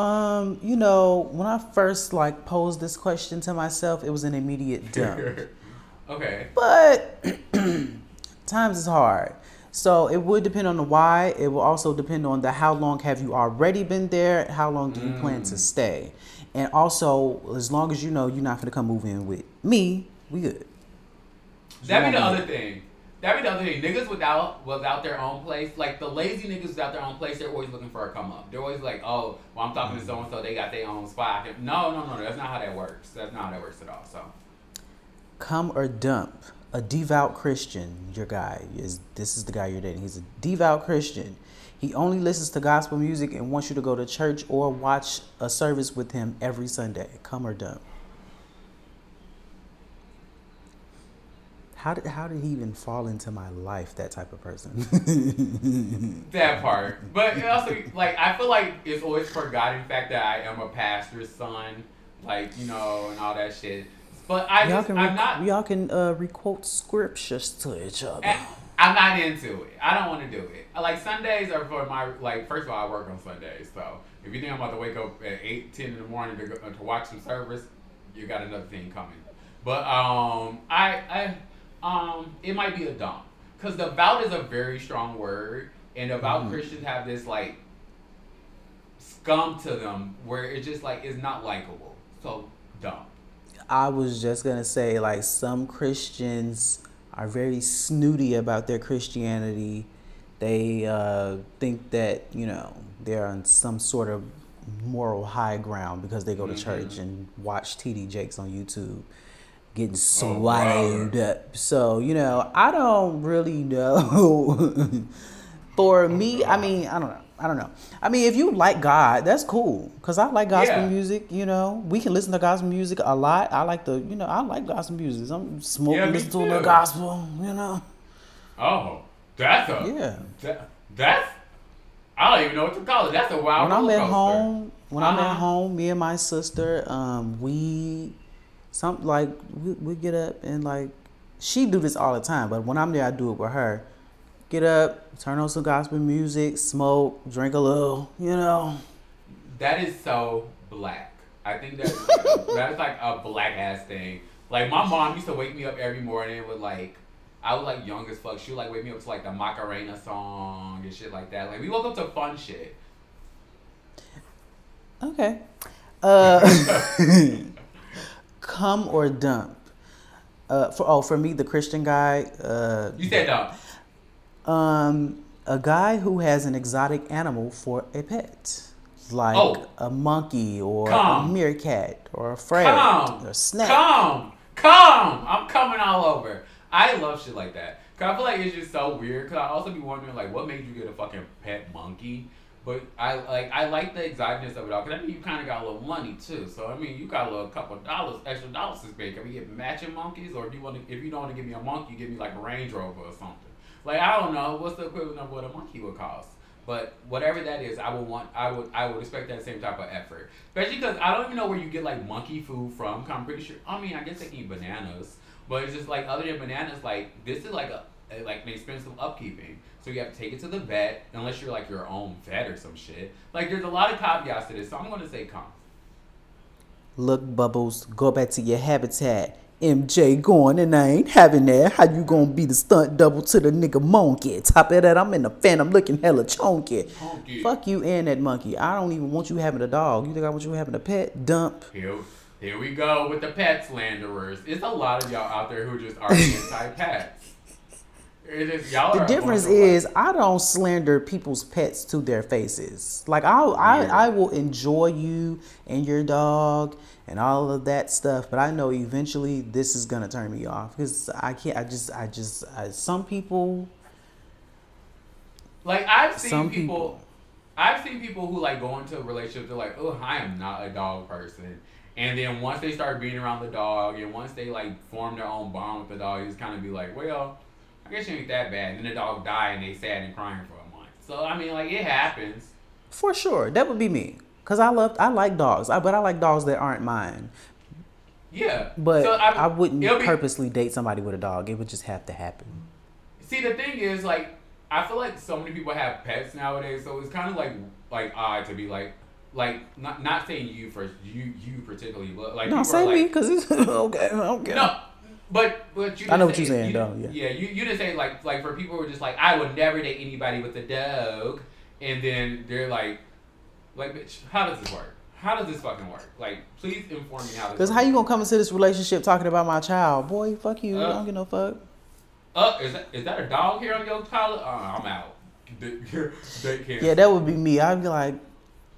Um, you know, when I first like posed this question to myself, it was an immediate dump. Okay. but times is hard. So it would depend on the why. It will also depend on the how long have you already been there, how long do you plan to stay, and also as long as you know you're not gonna come move in with me, we good. That'd be the other thing. That'd be the other thing. Niggas without without their own place, like the lazy niggas without their own place, they're always looking for a come up. They're always like, oh, well, I'm talking to so and so, they got their own spot. No, No, no, no, that's not how that works. That's not how that works at all. So, Come or dump. A devout Christian, your guy is this is the guy you're dating. He's a devout Christian. He only listens to gospel music and wants you to go to church or watch a service with him every Sunday. Come or dump. How did how did he even fall into my life? That type of person. that part. But also, like, I feel like it's always forgotten the fact that I am a pastor's son, like, you know, and all that shit. But I y'all just, can I'm not. y'all can uh, requote scriptures to each other. Eh, I'm not into it. I don't want to do it. Like Sundays are for my like. First of all, I work on Sundays, so if you think I'm about to wake up at eight, ten in the morning to go, to watch some service, you got another thing coming. But um, I I um, it might be a dump because the devout is a very strong word, and devout Christians have this like scum to them where it's just like it's not likable. So dump. I was just gonna say, like, some Christians are very snooty about their Christianity. They uh, think that you know they're on some sort of moral high ground because they go to church and watch TD Jakes on YouTube getting swallowed up. So you know, I don't really know. For me, I mean, I don't know. I don't know. I mean, if you like God, that's cool. Cause I like gospel Yeah. music. You know, we can listen to gospel music a lot. I like the, you know, I like gospel music. I'm smoking, Yeah, listen to a little gospel. You know, Oh, that's a Yeah. That, that's I don't even know what to call it. That's a wild. when I'm at home, when I'm Uh-huh. at home, me and my sister, um, we, some like we, we get up and like, she do this all the time. But when I'm there, I do it with her. Get up, turn on some gospel music, smoke, drink a little. You know. That is so black. I think that that is like a black ass thing. Like my mom used to wake me up every morning with like I was like young as fuck. She would like wake me up to like the Macarena song and shit like that. Like we woke up to fun shit. Okay. Uh, come or dump. Uh, for oh, for me, the Christian guy. Uh, You said dump. um, a guy who has an exotic animal for a pet, like Oh. a monkey or a meerkat or a Come, or a snake. come, come! I'm coming all over. I love shit like that. Cause I feel like it's just so weird. Cause I also be wondering like, what made you get a fucking pet monkey? But I like I like the exoticness of it all. Cause I mean, you kind of got a little money too. So I mean, you got a little couple dollars, extra dollars to spend. Can we get matching monkeys, or do you want to? If you don't want to give me a monkey, give me like a Range Rover or something. Like I don't know what's the equivalent of what a monkey would cost. But whatever that is, I would want, I would, I would expect that same type of effort. Especially because I don't even know where you get like monkey food from. I'm pretty sure. I mean, I guess they can eat bananas, but it's just like other than bananas, like this is like a Uh, like an expensive upkeeping. So you have to take it to the vet, unless you're like your own vet or some shit. Like there's a lot of caveats to this. So I'm gonna say come. Look, Bubbles, go back to your habitat. MJ going and I ain't having that. How you gonna be the stunt double to the nigga monkey? Top of that, I'm in the phantom looking hella chunky. Chunky. Fuck you and that monkey. I don't even want you having a dog. You think I want you having a pet? Dump. Here, here we go with the pet slanderers. It's a lot of y'all out there who just are anti-pets. It is y'all. The difference is I don't slander people's pets to their faces. Like I, I. I will enjoy you and your dog and all of that stuff, but I know eventually this is gonna turn me off because I can't. I just, I just, I, some people. Like I've seen people, people. I've seen people who like go into a relationship. They're like, oh, I am not a dog person. And then once they start being around the dog, and once they like form their own bond with the dog, you just kind of be like, well, I guess you ain't that bad. And then the dog died, and they sad and crying for a month. So I mean, like it happens. For sure, that would be me. Cause I love, I like dogs, I, but I like dogs that aren't mine. Yeah, But So, I, wouldn't it'll be- purposely date somebody with a dog. It would just have to happen. See, the thing is, like, I feel like so many people have pets nowadays, so it's kind of like like odd to be like, like not not saying you first, you you particularly, but like No, say are me, cause it's okay. Okay. no, But but you I know what you're saying, you though, yeah. Yeah, you, you didn't say like like for people who are just like I would never date anybody with a dog, and then they're like, like bitch, how does this work? How does this fucking work? Like, please inform me how this. Cause how you gonna come into this relationship talking about my child, boy? Fuck you. I Uh, don't give no fuck. Uh, is that is that a dog here on your collar? Uh, I'm out. They, they can't. Yeah, that would be me. I'd be like,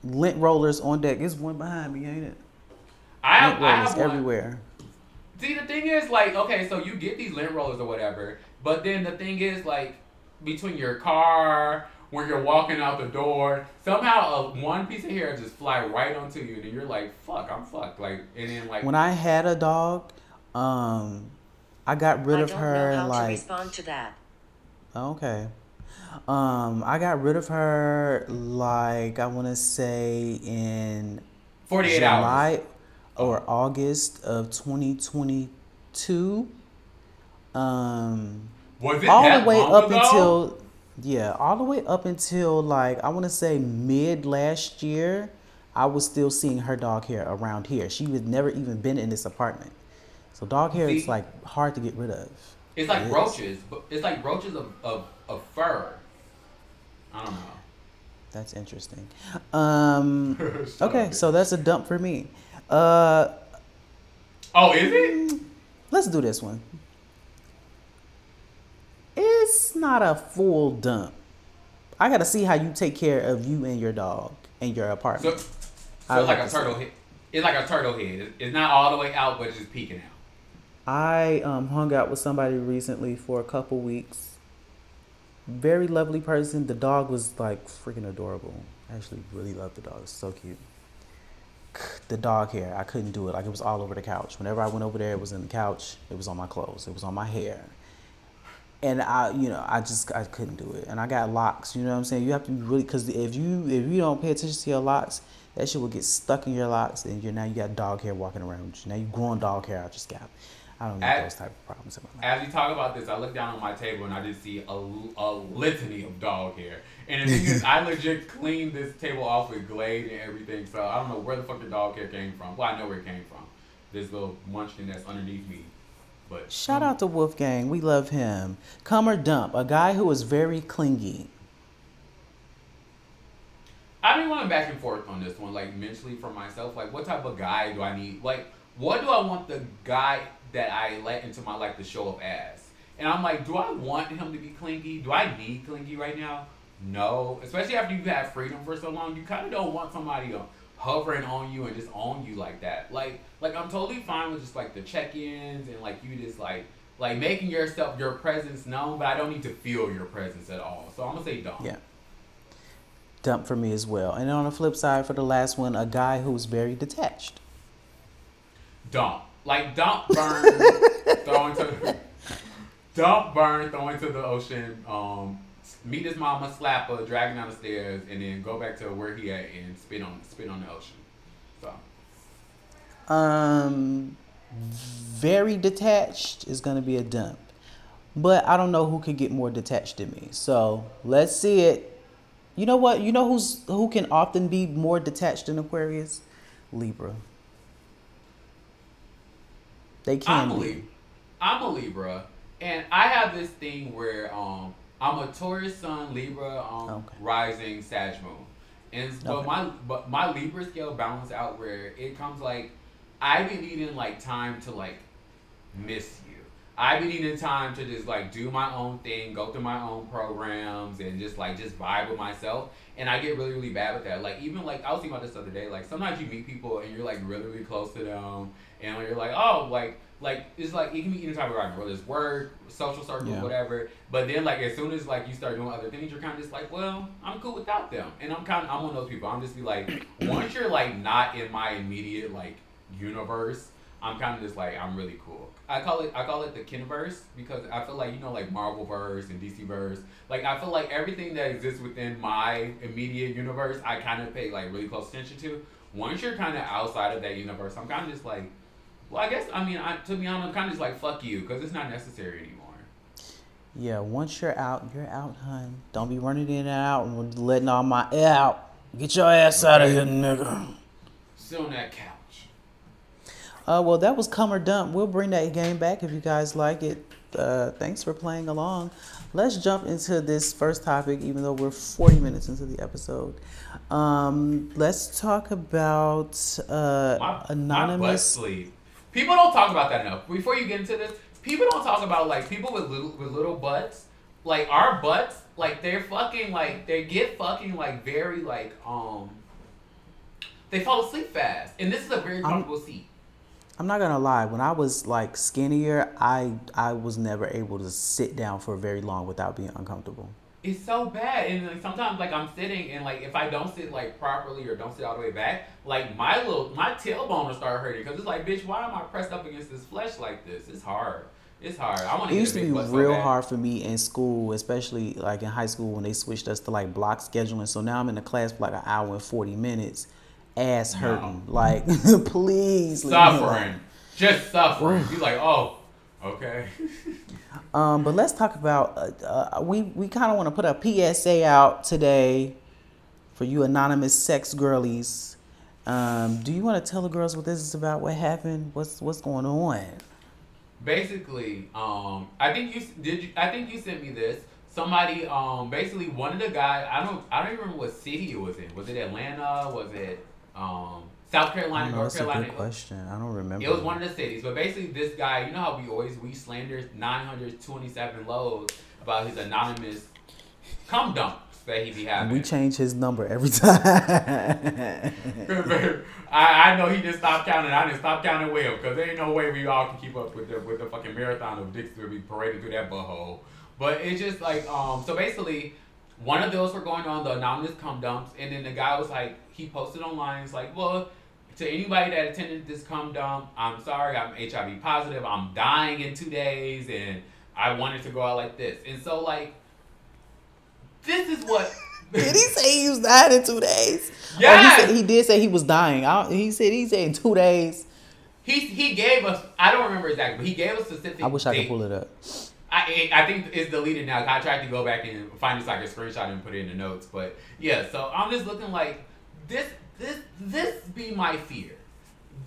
lint rollers on deck. It's one behind me, ain't it? I Lint have, I rollers have one. everywhere. See, the thing is, like, okay, so you get these lint rollers or whatever, but then the thing is, like, between your car, when you're walking out the door, somehow a, one piece of hair just fly right onto you, and then you're like, "Fuck, I'm fucked." Like, and then like, When I had a dog, um, I got rid I of her know how to like respond to that. Okay. Um, I got rid of her like I want to say in 48 July hours. Or August of 2022. Um, Was it all the way up ago? until yeah, all the way up until like I want to say mid last year. I was still seeing her dog hair around here. She had never even been in this apartment. So dog hair is like hard to get rid of. It's like It roaches, but it's like roaches of, of, of fur. I don't know. That's interesting. Um, okay, so that's a dump for me. Uh, Oh, is it? let's do this one. It's not a full dump. I gotta see how you take care of you and your dog and your apartment. so it's like like a turtle head. It's like a turtle head. It's- It's not all the way out, but it's just peeking out. I um, hung out with somebody recently for a couple weeks. Very lovely person. The dog was like freaking adorable. I actually really love the dog. It's so cute. The dog hair, I couldn't do it. Like it was all over the couch. Whenever I went over there, it was in the couch. It was on my clothes. It was on my hair. And I, you know, I just I couldn't do it. And I got locks. You know what I'm saying? You have to be really because if you if you don't pay attention to your locks, that shit will get stuck in your locks, and you're now you got dog hair walking around. Now you growing dog hair out your scalp. I don't need At- those type of problems in my life. As you talk about this, I look down on my table and I just see a, a litany of dog hair. And the thing is, I legit cleaned this table off with Glade and everything. So I don't know where the fuck the dog hair came from. Well, I know where it came from. This little munchkin that's underneath me. But Shout mm. out to Wolfgang. We love him. Come or dump. A guy who is very clingy. I've been going back and forth on this one, like mentally for myself. Like, what type of guy do I need? Like, what do I want the guy that I let into my life to show up as? And I'm like, do I want him to be clingy? Do I need clingy right now? No. Especially after you've had freedom for so long, you kind of don't want somebody to hovering on you and just on you like that. Like, like I'm totally fine with just like the check-ins and like you just like like making yourself your presence known, but I don't need to feel your presence at all. So I'm gonna say don't. Yeah. Dump for me as well. And on the flip side, for the last one, a guy who's very detached. dump. Like dump, burn, throw into dump, burn, throw into the ocean. Um, meet his mama, slap her, drag her down the stairs, and then go back to where he at and spit on spit on the ocean. So Um, very detached is gonna be a dump. But I don't know who could get more detached than me. So let's see it. You know what? You know who's who can often be more detached than Aquarius? Libra. They can I'm a be. Libra. I'm a Libra, and I have this thing where um I'm a Taurus Sun, Libra, um Okay. rising Sag Moon, and so Okay. my but my Libra scale balance out where it comes like I be needing like time to like miss you. I be needing time to just like do my own thing, go through my own programs, and just like just vibe with myself. And I get really really bad with that. Like even like I was thinking about this the other day. Like sometimes you meet people and you're like really really close to them, and you're like oh like like it's like it can be any type of environment, whether it's work, social circle, Yeah. whatever. But then like as soon as like you start doing other things, you're kind of just like, well, I'm cool without them. And I'm kind of I'm one of those people. I'm just be like, once you're like not in my immediate like universe, I'm kind of just like I'm really cool. I call it I call it the Kenverse because I feel like you know like Marvel verse and DC verse. Like I feel like everything that exists within my immediate universe, I kind of pay like really close attention to. Once you're kind of outside of that universe, I'm kind of just like, well, I guess I mean, I, to be honest, I'm kind of just like fuck you because it's not necessary anymore. Yeah, once you're out, you're out, hun. Don't be running in and out and letting all my air out. Get your ass out of here, nigga. Sit on that couch. Uh, well, that was come or dump. We'll bring that game back if you guys like it. Uh, thanks for playing along. Let's jump into this first topic, even though we're 40 minutes into the episode. Um, let's talk about uh, My, my anonymous. sleep. People don't talk about that enough. Before you get into this, people don't talk about like people with little with little butts. Like our butts, like they're fucking like they get fucking like very like um. They fall asleep fast, and this is a very comfortable seat. I'm not gonna lie. When I was like skinnier, I I was never able to sit down for very long without being uncomfortable. It's so bad, and like sometimes like I'm sitting and like if I don't sit like properly or don't sit all the way back, like my little my tailbone will start hurting because it's like, bitch, why am I pressed up against this flesh like this? It's hard. It's hard. I want to. It used to be butt so real hard for me in school, especially like in high school when they switched us to like block scheduling. So now I'm in the class for like an hour and 40 minutes, ass hurting. Like, please. suffering, just suffering. you like, oh, okay. Um, but let's talk about. Uh, uh, we we kind of want to put a PSA out today for you anonymous sex girlies. Um, do you want to tell the girls what this is about? What happened? What's what's going on? basically, um, I think you did. You, I think you sent me this. Somebody, um, basically one of the guys. I don't. I don't even remember what city it was in. Was it Atlanta? Was it um, South Carolina? know. North That's a Carolina? good question. I don't remember. It was one of the cities, but basically this guy, you know how we always we slander 927 loads about his anonymous cum dumps that he be having. We change his number every time. I, I know he just stopped counting. I didn't stop counting with him because there ain't no way we all can keep up with the with the fucking marathon of dicks to be paraded through that butthole. But it's just like um. So basically, one of those were going on the anonymous cum dumps, and then the guy was like, he posted online. It's like, well, to anybody that attended this cum dump, I'm sorry, I'm HIV positive. I'm dying in two days, and I wanted to go out like this. And so like, this is what. did he say he was dying in two days? Oh, he, he did say he was dying. I, he said he said in two days. He, he gave us I don't remember exactly, but he gave us specific. I wish I could pull it up. I I think it's deleted now. I tried to go back and find this like a screenshot and put it in the notes, but yeah. So I'm just looking like this. This this be my fear.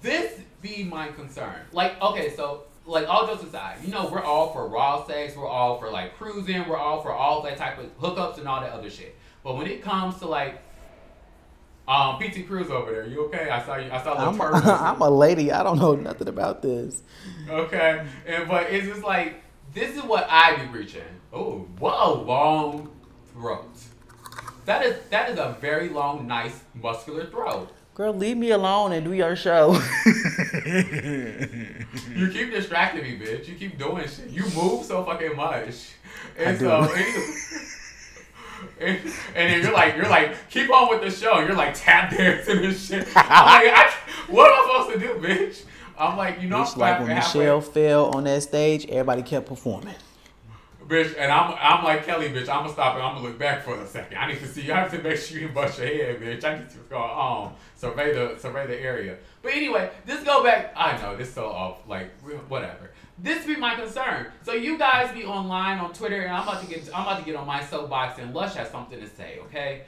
This be my concern. Like okay, so like all jokes aside, you know we're all for raw sex. We're all for like cruising. We're all for all that type of hookups and all that other shit. But when it comes to like um PT Cruz over there, you okay? I saw you. I saw the I'm, turbulence. I'm a lady. I don't know nothing about this. Okay, and but it's just like this is what I be reaching. Oh, what a long throat. That is that is a very long, nice, muscular throat. Girl, leave me alone and do your show. You keep distracting me, bitch. You keep doing shit. You move so fucking much, and I do. so. And, and then you're like, you're like, keep on with the show. You're like tap dancing and shit. I'm like, I, what am I supposed to do, bitch? I'm like, you know, It's I'm like when halfway- Michelle fell on that stage, everybody kept performing. Bitch, and I'm I'm like Kelly, bitch. I'm gonna stop and I'm gonna look back for a second. I need to see. I have to make sure you didn't bust your head, bitch. I need to go on survey the survey the area. But anyway, this go back. I know this so off. Like whatever. This be my concern. So you guys be online on Twitter, and I'm about to get I'm about to get on my soapbox, and Lush has something to say. Okay.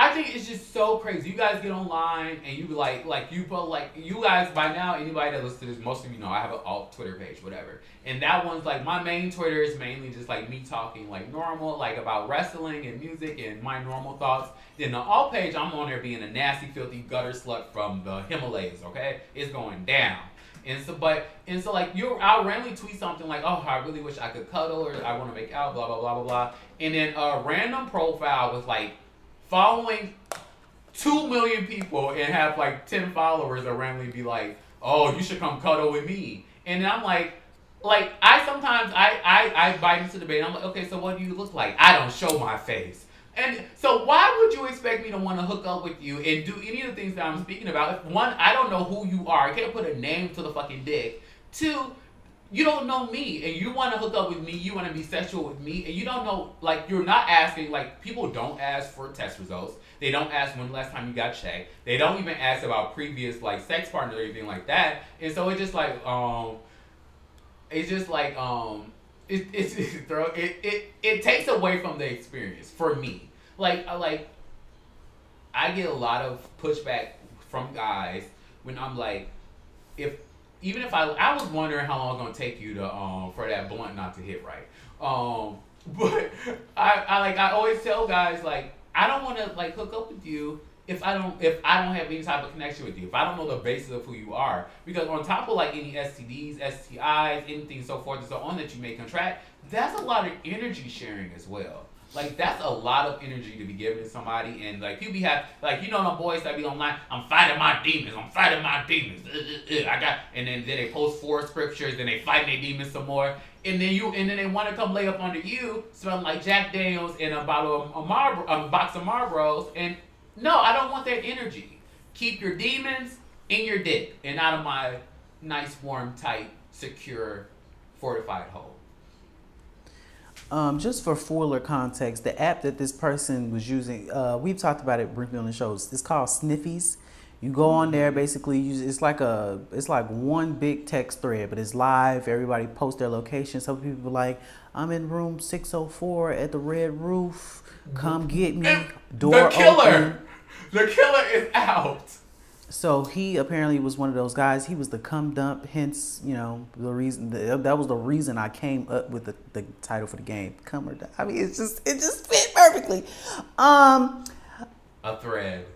I think it's just so crazy. You guys get online and you like like you put like you guys by now anybody that listens to this most of you know I have an alt Twitter page whatever and that one's like my main Twitter is mainly just like me talking like normal like about wrestling and music and my normal thoughts. Then the alt page I'm on there being a nasty filthy gutter slut from the Himalayas. Okay, it's going down. And so, but and so, like you, I'll randomly tweet something like, "Oh, I really wish I could cuddle," or "I want to make out," blah blah blah blah blah. And then a random profile with like following two million people and have like ten followers that randomly be like, "Oh, you should come cuddle with me," and I'm like. Like I sometimes I, I I bite into the bait. I'm like, okay, so what do you look like? I don't show my face, and so why would you expect me to want to hook up with you and do any of the things that I'm speaking about? If one, I don't know who you are. I can't put a name to the fucking dick. Two, you don't know me and you want to hook up with me, you want to be sexual with me, and you don't know, like, you're not asking, like, people don't ask for test results. They don't ask when the last time you got checked. They don't even ask about previous, like, sex partners or anything like that. And so it's just like, um, it's just like, um, it, it's, it, throw, it, it, it takes away from the experience for me. Like, I like, I get a lot of pushback from guys when I'm like, if even if I I was wondering how long it's gonna take you to um for that blunt not to hit right. Um, but I, I like I always tell guys like I don't want to like hook up with you if I don't if I don't have any type of connection with you. If I don't know the basis of who you are, because on top of like any STDs, STIs, anything so forth and so on that you may contract, that's a lot of energy sharing as well. Like that's a lot of energy to be given to somebody, and like people be have like you know them boys that be online. I'm fighting my demons. I'm fighting my demons. Uh, uh, uh, I got, and then, then they post four scriptures, then they fight their demons some more, and then you and then they want to come lay up under you, smelling like Jack Daniels and a bottle of a, Marlboro, a box of Marlboros, and no, I don't want that energy. Keep your demons in your dick and out of my nice, warm, tight, secure, fortified hole. Um, just for fuller context, the app that this person was using, uh, we've talked about it briefly on the shows. It's called Sniffies. You go on there, basically, use it's like a it's like one big text thread, but it's live. Everybody posts their location. Some people like, I'm in room 604 at the Red Roof. Come get me. Door the killer, open. the killer is out. So he apparently was one of those guys. He was the cum dump. Hence, you know, the reason the, that was the reason I came up with the, the title for the game, "Cum or Die." I mean, it's just it just fit perfectly. Um, A thread.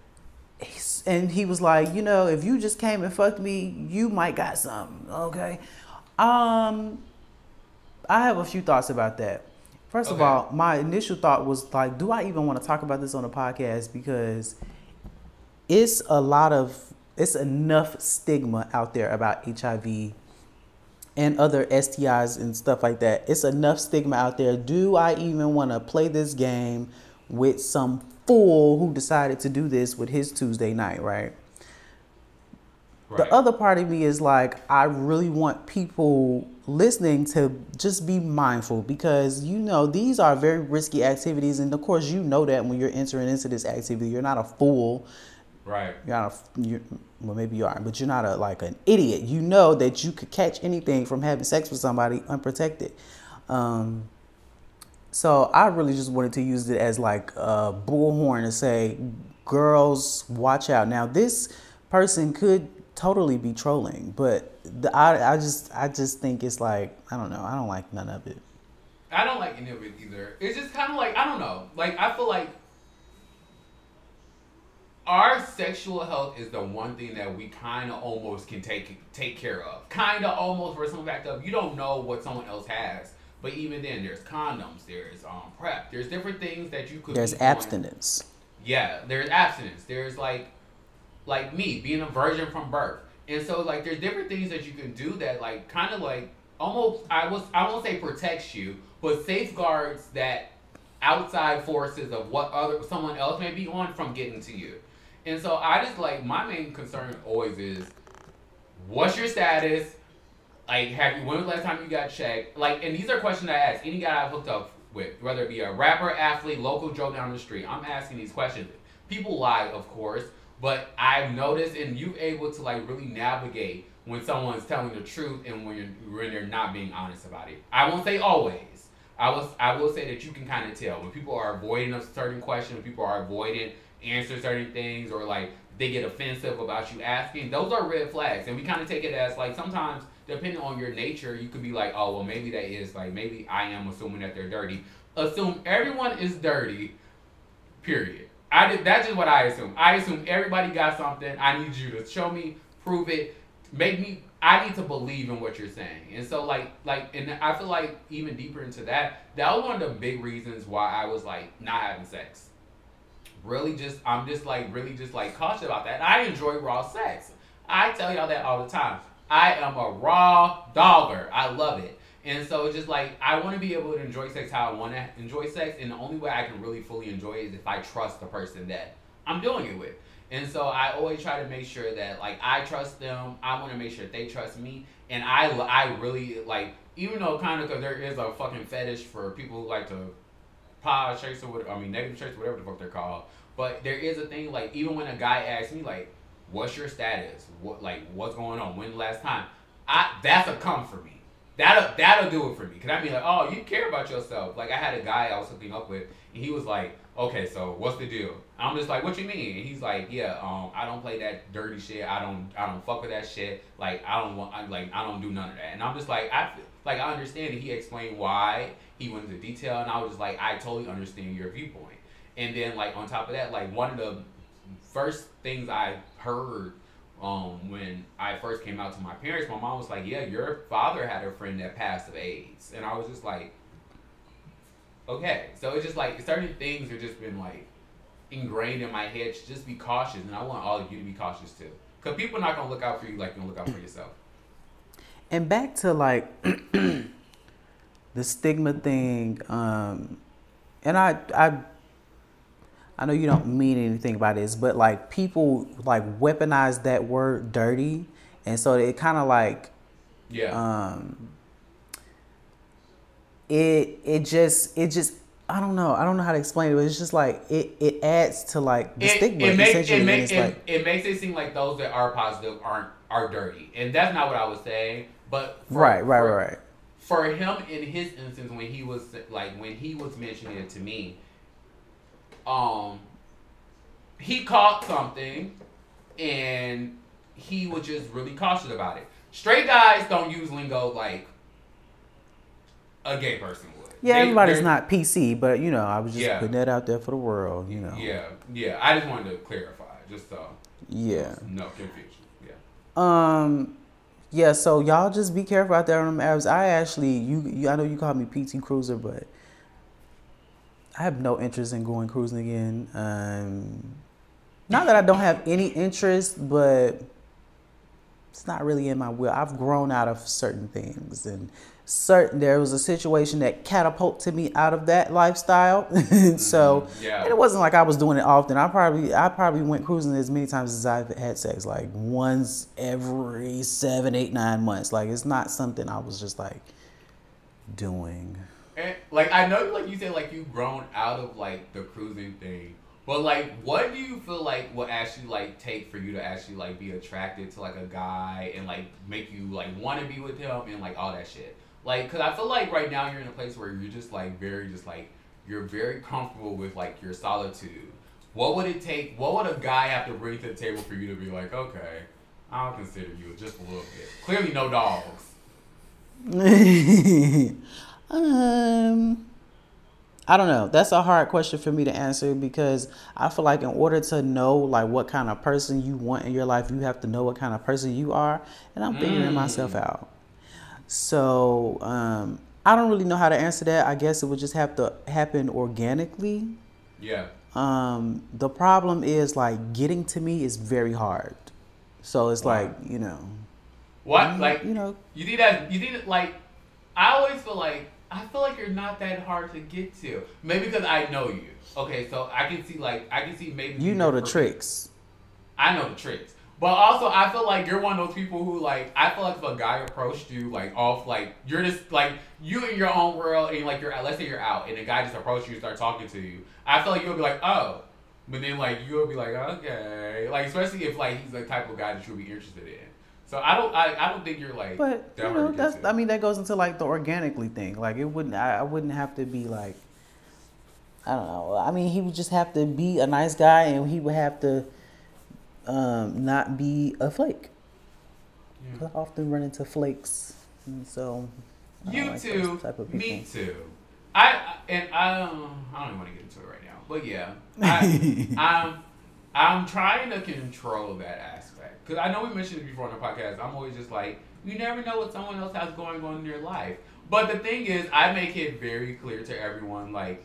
and he was like, you know, if you just came and fucked me, you might got something. Okay. Um, I have a few thoughts about that. First of all, my initial thought was like, do I even want to talk about this on the podcast because it's a lot of it's enough stigma out there about HIV and other STIs and stuff like that. It's enough stigma out there. Do I even want to play this game with some fool who decided to do this with his Tuesday night, right? Right. The other part of me is like, I really want people listening to just be mindful because you know these are very risky activities, and of course you know that when you're entering into this activity, you're not a fool. Right. You're not a, you're, well, maybe you are, but you're not a like an idiot. You know that you could catch anything from having sex with somebody unprotected. Um, so I really just wanted to use it as like a bullhorn to say, girls, watch out. Now this person could totally be trolling, but the, I, I just, I just think it's like, I don't know, I don't like none of it. I don't like any of it either. It's just kind of like I don't know. Like I feel like our sexual health is the one thing that we kind of almost can take take care of. Kind of almost for some fact of you don't know what someone else has, but even then there's condoms, there's um PrEP, there's different things that you could. There's be doing. abstinence. Yeah, there's abstinence. There's like, like me being a virgin from birth, and so like there's different things that you can do that like kind of like almost I was I won't say protects you, but safeguards that outside forces of what other someone else may be on from getting to you. And so I just like my main concern always is, what's your status? Like, have you when was the last time you got checked? Like, and these are questions I ask any guy I've hooked up with, whether it be a rapper, athlete, local Joe down the street. I'm asking these questions. People lie, of course, but I've noticed, and you've able to like really navigate when someone's telling the truth and when you're when they're not being honest about it. I won't say always. I was I will say that you can kind of tell when people are avoiding a certain question, when people are avoiding answer certain things, or like they get offensive about you asking. Those are red flags, and we kind of take it as like sometimes depending on your nature, you could be like, oh well, maybe that is like maybe I am assuming that they're dirty. Assume everyone is dirty. Period. I did, that's just what I assume. I assume everybody got something. I need you to show me, prove it, make me. I need to believe in what you're saying. And so like like and I feel like even deeper into that, that was one of the big reasons why I was like not having sex. Really just I'm just like really just like cautious about that. I enjoy raw sex. I tell y'all that all the time. I am a raw dogger. I love it. And so it's just like I want to be able to enjoy sex how I want to enjoy sex, and the only way I can really fully enjoy it is if I trust the person that I'm doing it with. And so I always try to make sure that like I trust them. I want to make sure they trust me, and I I really like even though kind of because there is a fucking fetish for people who like to pod shirts or I mean negative shirts whatever the fuck they're called. But there is a thing like even when a guy asks me like, "What's your status? What like what's going on? When the last time?" I that's a come for me. that'll that'll do it for me. Cause I mean like, oh, you care about yourself. Like I had a guy I was hooking up with, and he was like, okay, so what's the deal? I'm just like, what you mean? And he's like, yeah, um, I don't play that dirty shit. I don't, I don't fuck with that shit. Like I don't want, I, like I don't do none of that. And I'm just like, I like I understand. And he explained why he went into detail, and I was just like, I totally understand your viewpoint. And then like on top of that, like one of the first things I heard um, when I first came out to my parents, my mom was like, "Yeah, your father had a friend that passed of AIDS," and I was just like, "Okay." So it's just like certain things have just been like ingrained in my head. Just be cautious, and I want all of you to be cautious too, because people are not gonna look out for you like you're gonna look out for yourself. And back to like the stigma thing, um, and I, I, I know you don't mean anything by this, but like people like weaponize that word "dirty," and so it kind of like Yeah. um it it just it just I don't know I don't know how to explain it but it's just like it it adds to like the it, stigma it makes it, make, it, like it makes it seem like those that are positive aren't are dirty, and that's not what I was saying. But for, right right for- right right for him in his instance when he was like when he was mentioning it to me um he caught something and he was just really cautious about it. Straight guys don't use lingo like a gay person would. Yeah They- everybody's not PC but you know I was just Yeah. putting that out there for the world you know. Yeah yeah i just wanted to clarify just so. Yeah. No confusion yeah. Um, yeah. So y'all just be careful out there on them apps. I actually, you, you, I know you call me PT Cruiser, but I have no interest in going cruising again. Um, not that I don't have any interest, but it's not really in my will. I've grown out of certain things, and certain there was a situation that catapulted me out of that lifestyle. so mm-hmm. Yeah. and it wasn't like I was doing it often. I probably I probably went cruising as many times as I've had sex, like once every seven, eight, nine months. Like it's not something I was just like doing. And, like I know, like you said, like you've grown out of like the cruising thing. But like, what do you feel like will actually like take for you to actually like be attracted to like a guy and like make you like want to be with him and like all that shit? Like, cause I feel like right now you're in a place where you're just like very, just like you're very comfortable with like your solitude. What would it take? What would a guy have to bring to the table for you to be like, okay, I'll consider you just a little bit. Clearly, no dogs. um, I don't know. That's a hard question for me to answer because I feel like in order to know like what kind of person you want in your life, you have to know what kind of person you are, and I'm figuring myself out. So um, I don't really know how to answer that. I guess it would just have to happen organically. Yeah. Um, the problem is like getting to me is very hard. So it's Wow. like you know, What? Like you know, You think that you think that, like I always feel like I feel like you're not that hard to get to. Maybe because I know you. Okay, so I can see like I can see maybe you know the perfect- tricks. I know the tricks. But also I feel like you're one of those people who like I feel like if a guy approached you like off like you're just like you in your own world and like you're let's say you're out and a guy just approached you and start talking to you. I feel like you'll be like, oh. But then like you'll be like, okay. Like especially if like he's the type of guy that you'll be interested in. So I don't I, I don't think you're like But that you know, that's to. I mean that goes into like the organically thing. Like it wouldn't I, I wouldn't have to be like I don't know. I mean he would just have to be a nice guy and he would have to um not be a flake. 'Cause I often run into flakes. And so You like too. type of Me people. too. I I- and I don't. I don't even want to get into it right now. But yeah, I, I'm I'm trying to control that aspect because I know we mentioned it before on the podcast. I'm always just like, you never know what someone else has going on in their life. But the thing is, I make it very clear to everyone, like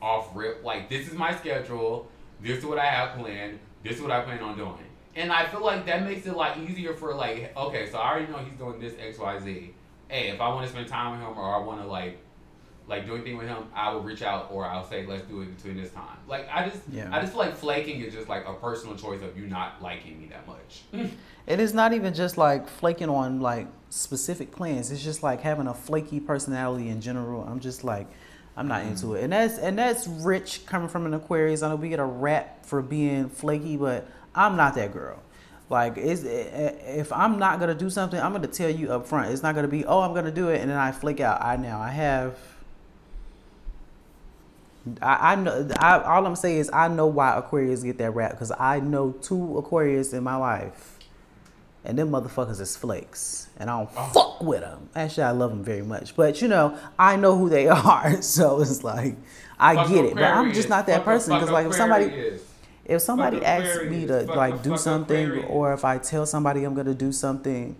off rip, like this is my schedule. This is what I have planned. This is what I plan on doing. And I feel like that makes it a lot easier for like, okay, so I already know he's doing this X Y Z. Hey, if I want to spend time with him or I want to like like do anything with him, I will reach out or I'll say let's do it between this time. Like I just Yeah. I just feel like flaking is just like a personal choice of you not liking me that much. It's not even just like flaking on like specific plans. It's just like having a flaky personality in general. I'm just like, I'm not into mm-hmm. it. And that's and that's rich coming from an Aquarius. I know we get a rap for being flaky, but I'm not that girl. Like, is eh, eh, if I'm not gonna do something, I'm gonna tell you up front. It's not gonna be, oh, I'm gonna do it, and then I flake out. I now I have. I, I know. I, all I'm saying is I know why Aquarius get that rap because I know two Aquarius in my life, and them motherfuckers is flakes, and I don't fuck with them. Actually, I love them very much, but you know, I know who they are, so it's like I Fuck get it, but I'm just not that person because like if somebody if somebody asks me to Fuck like do something or if I tell somebody I'm gonna do something,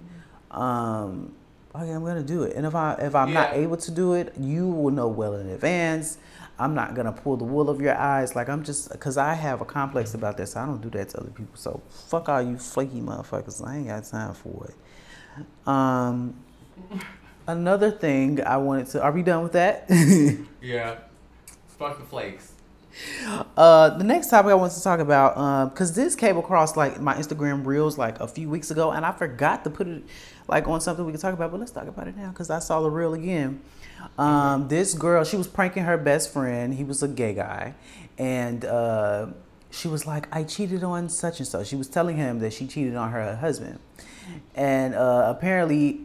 um, okay, I'm gonna do it. And if I if I'm not able to do it, you will know well in advance. I'm not gonna pull the wool of your eyes. Like I'm just because I have a complex about this. I don't do that to other people. So fuck all you flaky motherfuckers. I ain't got time for it. Um, another thing I wanted to. Are we done with that? Yeah. Fuck the flakes. Uh, the next topic I want to talk about, because this came across like my Instagram reels like a few weeks ago, and I forgot to put it like on something we could talk about. But let's talk about it now because I saw the reel again. Um, this girl, she was pranking her best friend. He was a gay guy, and uh, she was like, "I cheated on such and such." She was telling him that she cheated on her husband, and uh, apparently,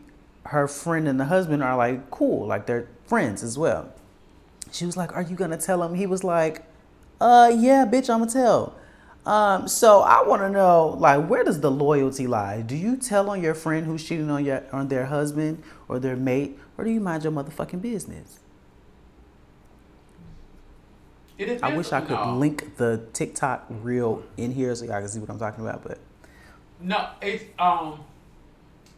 her friend and the husband are like cool, like they're friends as well. She was like, "Are you gonna tell him?" He was like, "Uh, yeah, bitch, I'ma tell." Um, so I want to know, like, where does the loyalty lie? Do you tell on your friend who's cheating on your on their husband or their mate, or do you mind your motherfucking business? I wish I could no. link the TikTok reel in here so y'all can see what I'm talking about. But No, it's um,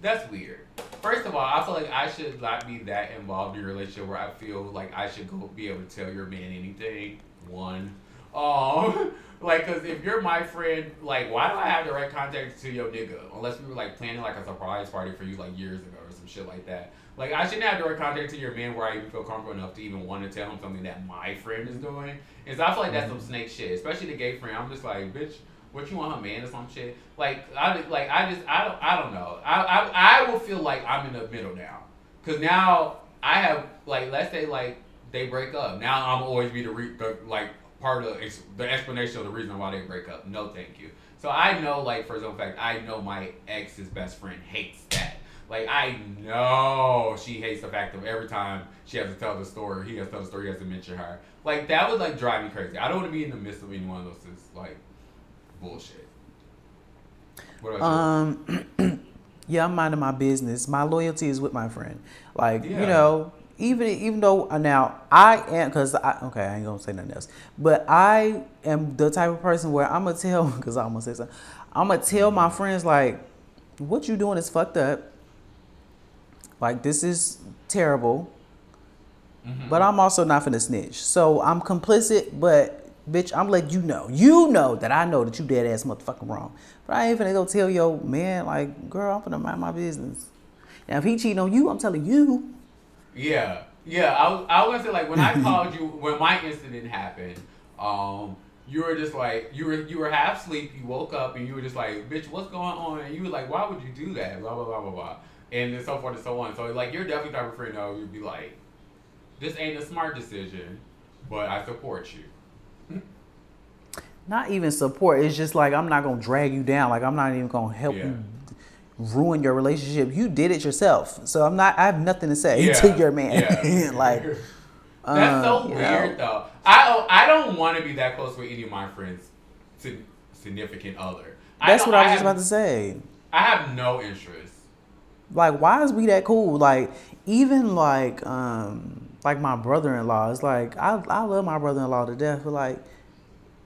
that's weird. First of all, I feel like I should not be that involved in a relationship where I feel like I should go be able to tell your man anything. One, um, like, cause if you're my friend, like, why do I have direct contact to your nigga unless we were like planning like a surprise party for you like years ago or some shit like that. Like, I shouldn't have direct contact to your man where I even feel comfortable enough to even want to tell him something that my friend is doing. And so I feel like that's some snake shit, especially the gay friend. I'm just like, bitch, what you want her man or some shit? Like I like I just I don't I don't know. I I, I will feel like I'm in the middle now, cause now I have like let's say like they break up. Now I'm always be the, re, the like part of the, the explanation of the reason why they break up. No, thank you. So I know like for some fact I know my ex's best friend hates that. Like I know she hates the fact of every time she has to tell the story, he has to tell the story, he has to mention her. Like that would like drive me crazy. I don't want to be in the midst of any one of those is like bullshit. What about um, yeah, I'm minding my business. My loyalty is with my friend. Like you know, even even though uh, now I am because I okay I ain't gonna say nothing else, but I am the type of person where I'm gonna tell because I'm gonna say something. I'm gonna tell my friends like, what you doing is fucked up. Like this is terrible. Mm-hmm. But I'm also not finna snitch. So I'm complicit, but bitch, I'm letting you know. You know that I know that you dead ass motherfucking wrong. But I ain't finna go tell your man, like, girl, I'm finna mind my business. Now if he cheating on you, I'm telling you. Yeah, yeah. I, was- I was say like when I called you when my incident happened, um, you were just like you were you were half asleep. You woke up and you were just like, "Bitch, what's going on?" And you were like, "Why would you do that?" Blah blah blah blah blah, and then so forth and so on. So like you're definitely the type of friend though. You'd be like, "This ain't a smart decision, but I support you." Not even support. It's just like I'm not gonna drag you down. Like I'm not even gonna help Yeah. you ruin your relationship. You did it yourself. So I'm not I have nothing to say Yeah, to your man. yeah. like That's so you weird know. though. I don't- I don't want to be that close with any of my friends' sig- significant other. That's don't- what I was just have- about to say. I have no interest. like why is we that cool like even like um like my brother-in-law it's like i, I love my brother-in-law to death but like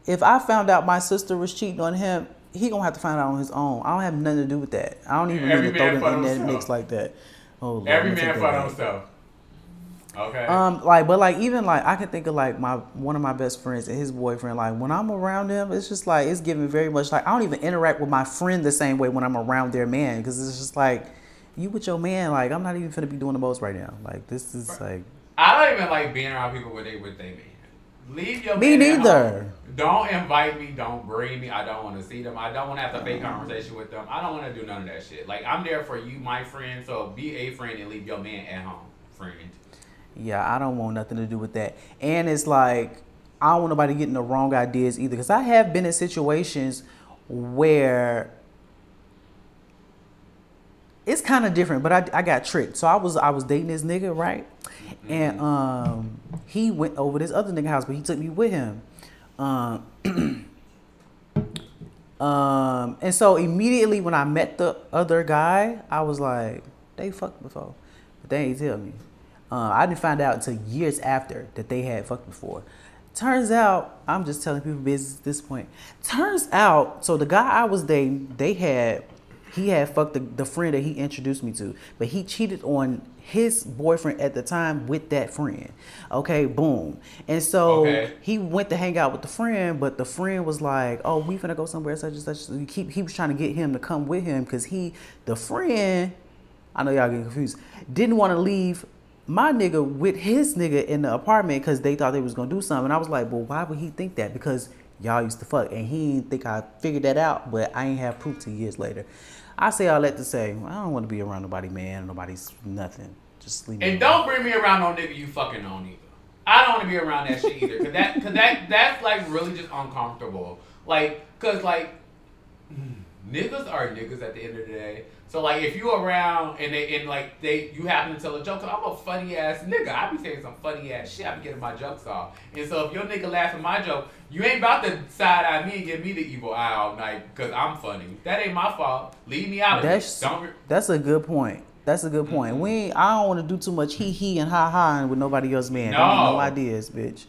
if i found out my sister was cheating on him he gonna have to find out on his own i don't have nothing to do with that i don't even Every need to throw them in that mix like that oh Lord, Every man for himself. Okay. Um, like, but like, even like, I can think of like my one of my best friends and his boyfriend. Like, when I'm around them, it's just like it's giving very much like I don't even interact with my friend the same way when I'm around their man because it's just like you with your man. Like, I'm not even gonna be doing the most right now. Like, this is like I don't even like being around people with they with they man. Leave your Me man at neither. Don't invite me. Don't bring me. I don't want to see them. I don't want to have to fake mm-hmm. conversation with them. I don't want to do none of that shit. Like I'm there for you, my friend. So be a friend and leave your man at home, friend. Yeah, I don't want nothing to do with that. And it's like I don't want nobody getting the wrong ideas either. Because I have been in situations where it's kind of different, but I, I got tricked. So I was I was dating this nigga, right? And um, he went over this other nigga house, but he took me with him. Um, um, and so immediately when I met the other guy, I was like, they fucked before, but they ain't tell me. Uh, I didn't find out until years after that they had fucked before. Turns out, I'm just telling people business at this point. Turns out, so the guy I was dating, they had, he had fucked the, the friend that he introduced me to, but he cheated on his boyfriend at the time with that friend. Okay, boom. And so Okay. he went to hang out with the friend, but the friend was like, "Oh, we gonna go somewhere such and such." So he keep he was trying to get him to come with him because he, the friend, I know y'all getting confused, didn't want to leave my nigga with his nigga in the apartment because they thought they was gonna do something. And I was like, "Well, why would he think that? Because y'all used to fuck, and he didn't think I figured that out, but I ain't have proof till years later." I say all that to say, I don't want to be around nobody, man. Nobody's nothing. Just leave. And don't bring me around no nigga you fucking on either. I don't want to be around that shit either, cause that, cause that, that's like really just uncomfortable. Like, cause like, mm, niggas are niggas at the end of the day. So like, if you around and they and like they, you happen to tell a joke, 'cause I'm a funny ass nigga. I be saying some funny ass shit. I be getting my jokes off. And so if your nigga laugh at my joke, you ain't about to side eye me and give me the evil eye all night, cause I'm funny. That ain't my fault. Leave me out of That's it. Don't. Re- that's a good point. That's a good point. Mm-hmm. We I don't want to do too much he he and ha ha and with nobody else, man. No No. ideas, bitch.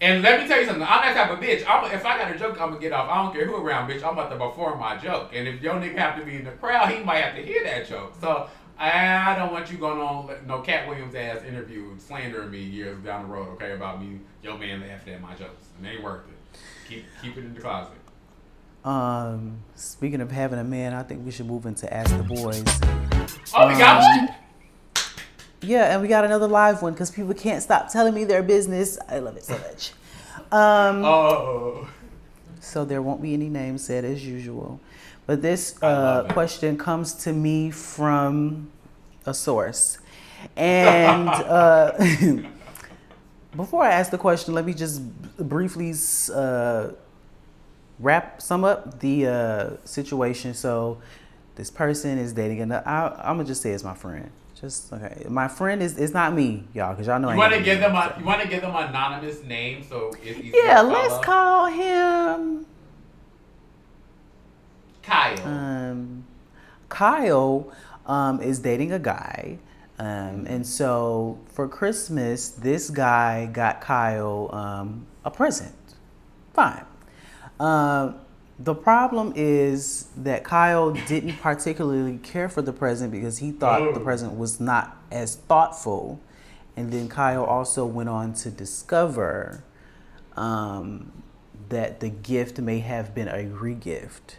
And let me tell you something. I'm that type of bitch. I'm, if I got a joke, I'm gonna get off. I don't care who around, bitch. I'm about to perform my joke. And if your nigga have to be in the crowd, he might have to hear that joke. So I don't want you going on no Katt Williams ass interview slandering me years down the road. Okay, about me, your man laughing at my jokes. And it ain't worth it. Keep keep it in the closet. Um, speaking of having a man, I think we should move into Ask the Boys. Oh, we got one. Yeah, and we got another live one because people can't stop telling me their business. I love it so much. Um, Oh, so there won't be any names said as usual. But this uh, question comes to me from a source. And uh, before I ask the question, let me just briefly uh, wrap sum up the uh, situation. So this person is dating another. I, I'm gonna just say it's my friend. Just okay. My friend is. It's not me, y'all, because y'all know. You want to give them a so. you want to give them anonymous name so it's easy Yeah, let's call him. Kyle. Um, Kyle um, is dating a guy. Um, and so for Christmas, this guy got Kyle um, a present. Fine. Um, the problem is that Kyle didn't particularly care for the president because he thought the president was not as thoughtful. And then Kyle also went on to discover um, that the gift may have been a regift.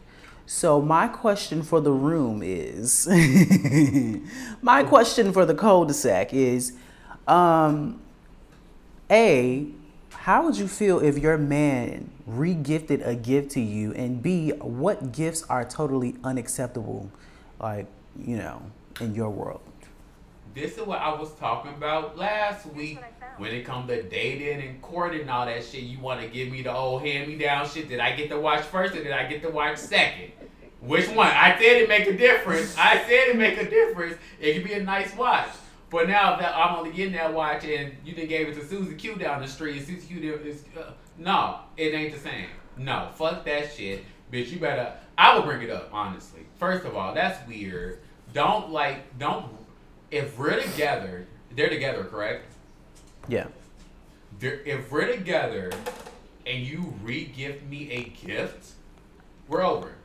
So my question for the room is, my question for the cul-de-sac is, um, a, how would you feel if your man regifted a gift to you? And B, what gifts are totally unacceptable, like, you know, in your world? This is what I was talking about last week. When it comes to dating and courting and all that shit, you want to give me the old hand me down shit. Did I get to watch first or did I get to watch second? Which one? I said it make a difference. I said it make a difference. It could be a nice watch. But now that I'm only getting that watch and you done gave it to Susie Q down the street, Susie Q did- is uh, no, it ain't the same. No, fuck that shit, bitch. You better. I would bring it up honestly. First of all, that's weird. Don't like. Don't. If we're together, they're together, correct? Yeah. They're, if we're together and you re-gift me a gift, we're over.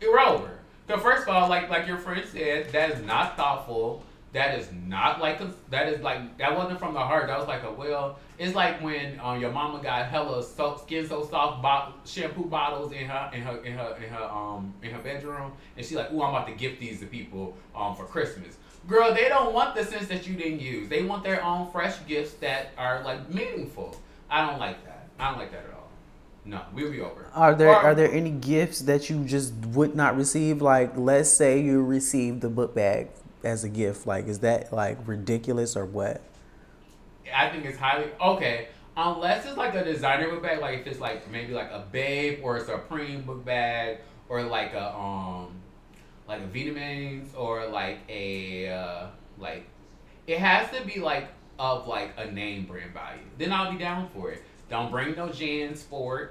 We're over. So first of all, like like your friend said, that is not thoughtful. That is not like a, that is like that wasn't from the heart. That was like a well. It's like when um, your mama got hella so, skin so soft bot, shampoo bottles in her in her in her in her um in her bedroom, and she like, ooh, I'm about to gift these to people um for Christmas. Girl, they don't want the sense that you didn't use. They want their own fresh gifts that are like meaningful. I don't like that. I don't like that at all. No, we'll be over. Are there Or- are there any gifts that you just would not receive? Like, let's say you received the book bag as a gift. Like, is that like ridiculous or what? I think it's highly okay. Unless it's like a designer book bag, like if it's like maybe like a BAPE or a Supreme book bag or like a um like a Vitamins or like a uh, like it has to be like of like a name brand value. Then I'll be down for it. Don't bring no JanSport.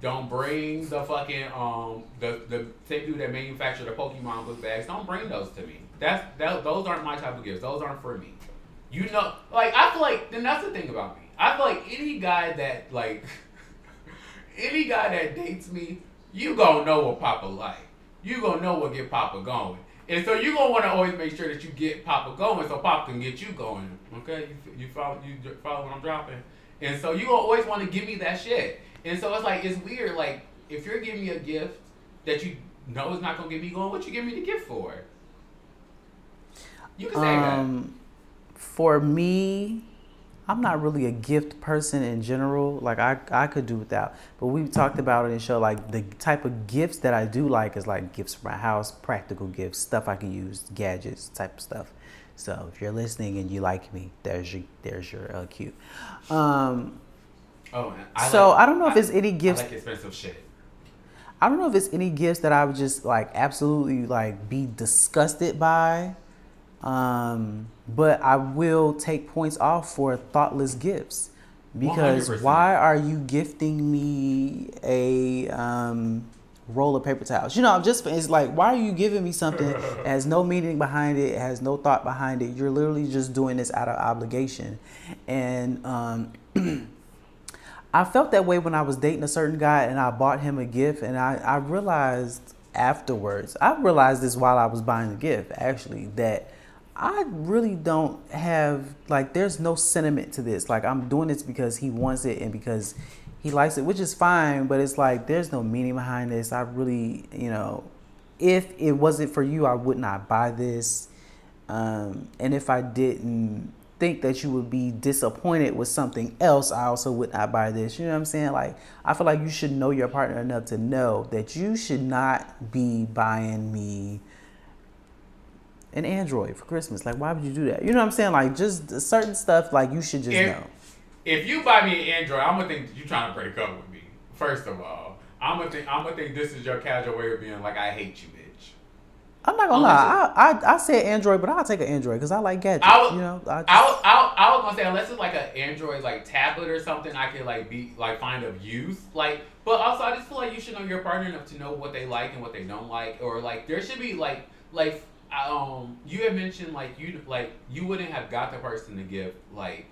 Don't bring the fucking um the the same dude that manufactured the Pokemon book bags. Don't bring those to me. That's that, those aren't my type of gifts. Those aren't for me. You know, like I feel like then that's the thing about me. I feel like any guy that like any guy that dates me, you gonna know what Papa like. You gonna know what get Papa going. And so you gonna want to always make sure that you get Papa going, so Papa can get you going. Okay, you, you follow you follow what I'm dropping. And so you always want to give me that shit. And so it's like it's weird. Like if you're giving me a gift that you know is not gonna get me going, what you give me the gift for? You can say Um, for me, I'm not really a gift person in general. Like I, I could do without. But we talked about it in the show. Like the type of gifts that I do like is like gifts for my house, practical gifts, stuff I can use, gadgets, type of stuff. So if you're listening and you like me, there's your there's your uh, cue. Um. Oh, man, I so like- I don't know if it's any gifts. I like expensive shit. I don't know if it's any gifts that I would just like absolutely like be disgusted by. Um, but I will take points off for thoughtless gifts because 100%. why are you gifting me a um, roll of paper towels? You know, I'm just it's like why are you giving me something that has no meaning behind it, has no thought behind it? You're literally just doing this out of obligation, and um, I felt that way when I was dating a certain guy and I bought him a gift and I, I realized afterwards, I realized this while I was buying the gift actually, that I really don't have, like, there's no sentiment to this. Like, I'm doing this because he wants it and because he likes it, which is fine, but it's like, there's no meaning behind this. I really, you know, if it wasn't for you, I would not buy this. Um, and if I didn't think that you would be disappointed with something else, I also would not buy this. You know what I'm saying? Like, I feel like you should know your partner enough to know that you should not be buying me an Android for Christmas. Like, why would you do that? You know what I'm saying? Like, just certain stuff, like, you should just If, know. if you buy me an Android, I'm gonna think you're trying to break up with me. First of all, I'm gonna think I'm gonna think this is your casual way of being like I hate you, bitch. I'm not gonna lie. I, I I said Android, but I'll take an Android because I like gadgets. I was, you know, I just, I, was, I, was, I was gonna say unless it's like an Android like tablet or something, I could like be like find of use. Like, but also I just feel like you should know your partner enough to know what they like and what they don't like, or like there should be like like um you had mentioned like you like you wouldn't have got the person to give like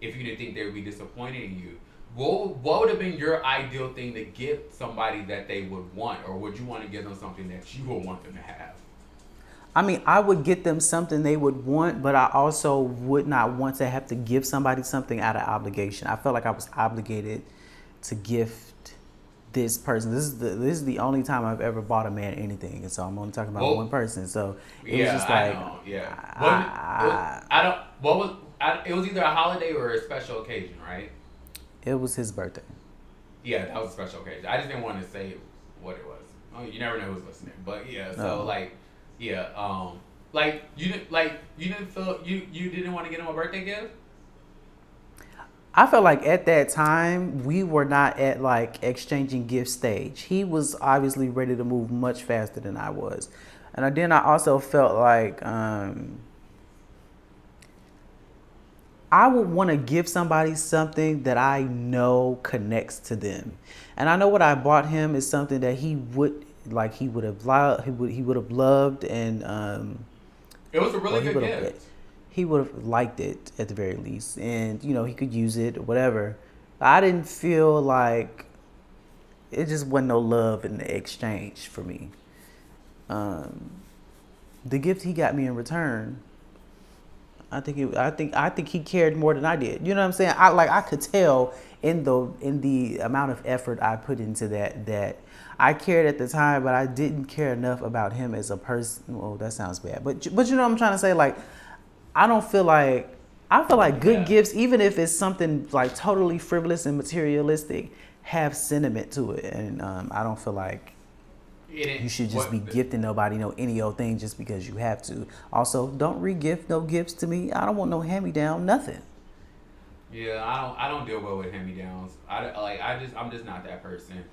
if you didn't think they would be disappointed in you. What, what would have been your ideal thing to give somebody that they would want, or would you want to give them something that you would want them to have? I mean, I would get them something they would want, but I also would not want to have to give somebody something out of obligation. I felt like I was obligated to gift this person. This is the this is the only time I've ever bought a man anything, and so I'm only talking about Well, one person. So it yeah, was just like, I know. Yeah. I- What- what- I don't. What was? I, it was either a holiday or a special occasion, right? it was his birthday. Yeah, that was a special occasion. I just didn't want to say what it was. Oh, you never know who's listening. But yeah, so No. like, yeah, um, like you didn't like you didn't feel you you didn't want to get him a birthday gift. I felt like at that time we were not at like exchanging gift stage. He was obviously ready to move much faster than I was, and then I also felt like um, I would want to give somebody something that I know connects to them, and I know what I bought him is something that he would like. He would have loved. He would. He would have loved and. Um, It was a really good gift. He would have liked it at the very least, and you know he could use it or whatever. I didn't feel like it just wasn't no love in the exchange for me. Um, the gift he got me in return, I think it, I think I think he cared more than I did. You know what I'm saying? I like I could tell in the in the amount of effort I put into that that I cared at the time, but I didn't care enough about him as a person. Well, that sounds bad, but but you know what I'm trying to say? Like, I don't feel like I feel like good Yeah. gifts, even if it's something like totally frivolous and materialistic, have sentiment to it, and um, I don't feel like you should just what- be gifting nobody no any old thing just because you have to. Also, don't re-gift no gifts to me. I don't want no hand me down, nothing. Yeah, I don't. I don't deal well with hand me downs. I like. I just. I'm just not that person.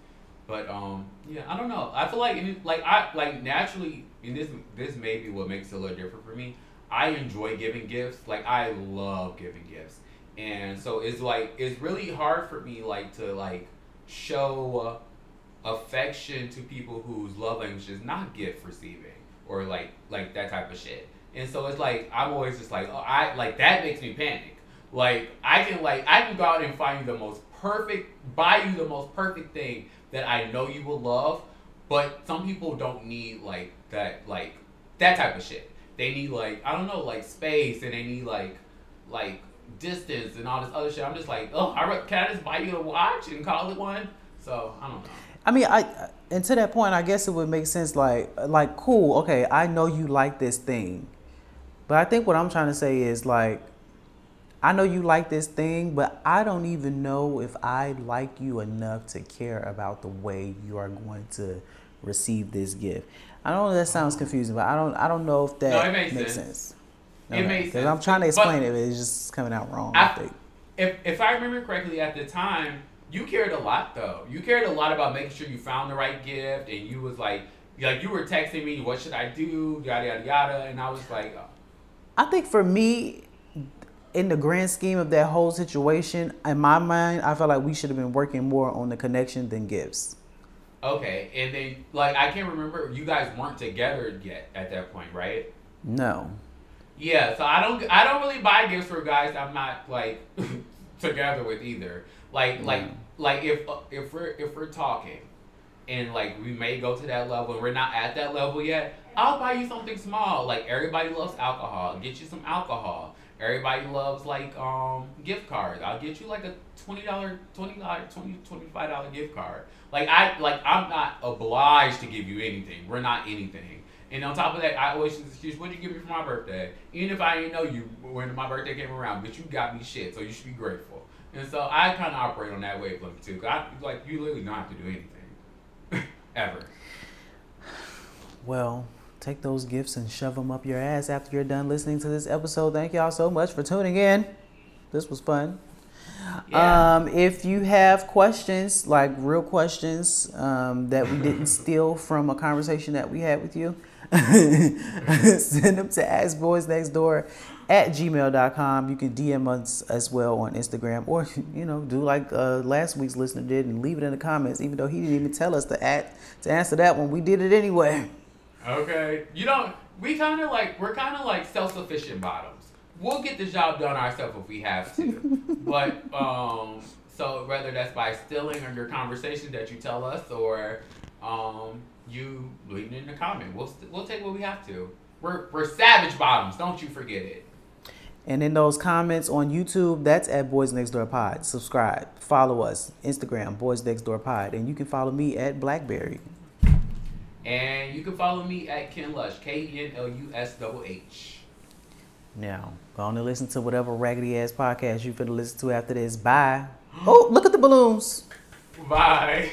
But um, yeah, I don't know. I feel like like I like naturally, and this this may be what makes it a little different for me. I enjoy giving gifts. Like I love giving gifts, and so it's like it's really hard for me like to like show affection to people whose love language is not gift receiving or like like that type of shit. And so it's like I'm always just like oh, I like that makes me panic. Like I can like I can go out and find you the most perfect, buy you the most perfect thing that I know you will love. But some people don't need like that like that type of shit. They need like I don't know like space and they need like like distance and all this other shit. I'm just like oh I re- can I just buy you a watch and call it one? So I don't know. I mean, I and to that point, I guess it would make sense. Like, like, cool, okay, I know you like this thing, but I think what I'm trying to say is like, I know you like this thing, but I don't even know if I like you enough to care about the way you are going to receive this gift. I don't know that sounds confusing, but I don't, I don't know if that No, makes makes sense. sense. It makes Because sense. I'm trying to But- explain it, but it's just coming out wrong. I, I- think. if if I remember correctly at the time, you cared a lot though. You cared a lot about making sure you found the right gift, and you was like, like you were texting me, what should I do, yada yada yada, and I was like, oh, I think for me, in the grand scheme of that whole situation, in my mind, I felt like we should have been working more on the connection than gifts. Okay, and then like I can't remember, you guys weren't together yet at that point, right? No. Yeah, so I don't I don't really buy gifts for guys I'm not like together with either. Like like like if if we're if we're talking and like we may go to that level and we're not at that level yet, I'll buy you something small. Like everybody loves alcohol. Get you some alcohol. Everybody loves like um gift cards. I'll get you like a twenty dollar, twenty dollar, twenty twenty five dollar gift card. Like I like I'm not obliged to give you anything. We're not anything. And on top of that, I always use excuse, what did you give me for my birthday? Even if I didn't know you when my birthday came around, but you got me shit, so you should be grateful. And so I kind of operate on that way of wavelength too. 'cause I, like you literally don't have to do anything, ever. Well, take those gifts and shove them up your ass after you're done listening to this episode. Thank y'all so much for tuning in. This was fun. Yeah. Um, if you have questions, like real questions um, that we didn't steal from a conversation that we had with you, send them to askboyznextdoor at gmail.com. You can DM us as well on Instagram or, you know, do like uh, last week's listener did and leave it in the comments, even though he didn't even tell us to, add, to answer that one. We did it anyway. Okay. You know, we kind of like we're kind of like self-sufficient bottoms. We'll get the job done ourselves if we have to. but um, so whether that's by stealing or your conversation that you tell us, or um, you leaving in the comment, we'll st- we'll take what we have to. We're we're savage bottoms. Don't you forget it. And in those comments on YouTube, that's at Boyz Next Door Pod. Subscribe, follow us, Instagram, Boyz Next Door Pod, and you can follow me at Blackberry. And you can follow me at Ken Lush, K E N L U S H. Now, go on and listen to whatever raggedy ass podcast you're going to listen to after this. Bye. Oh, look at the balloons. Bye.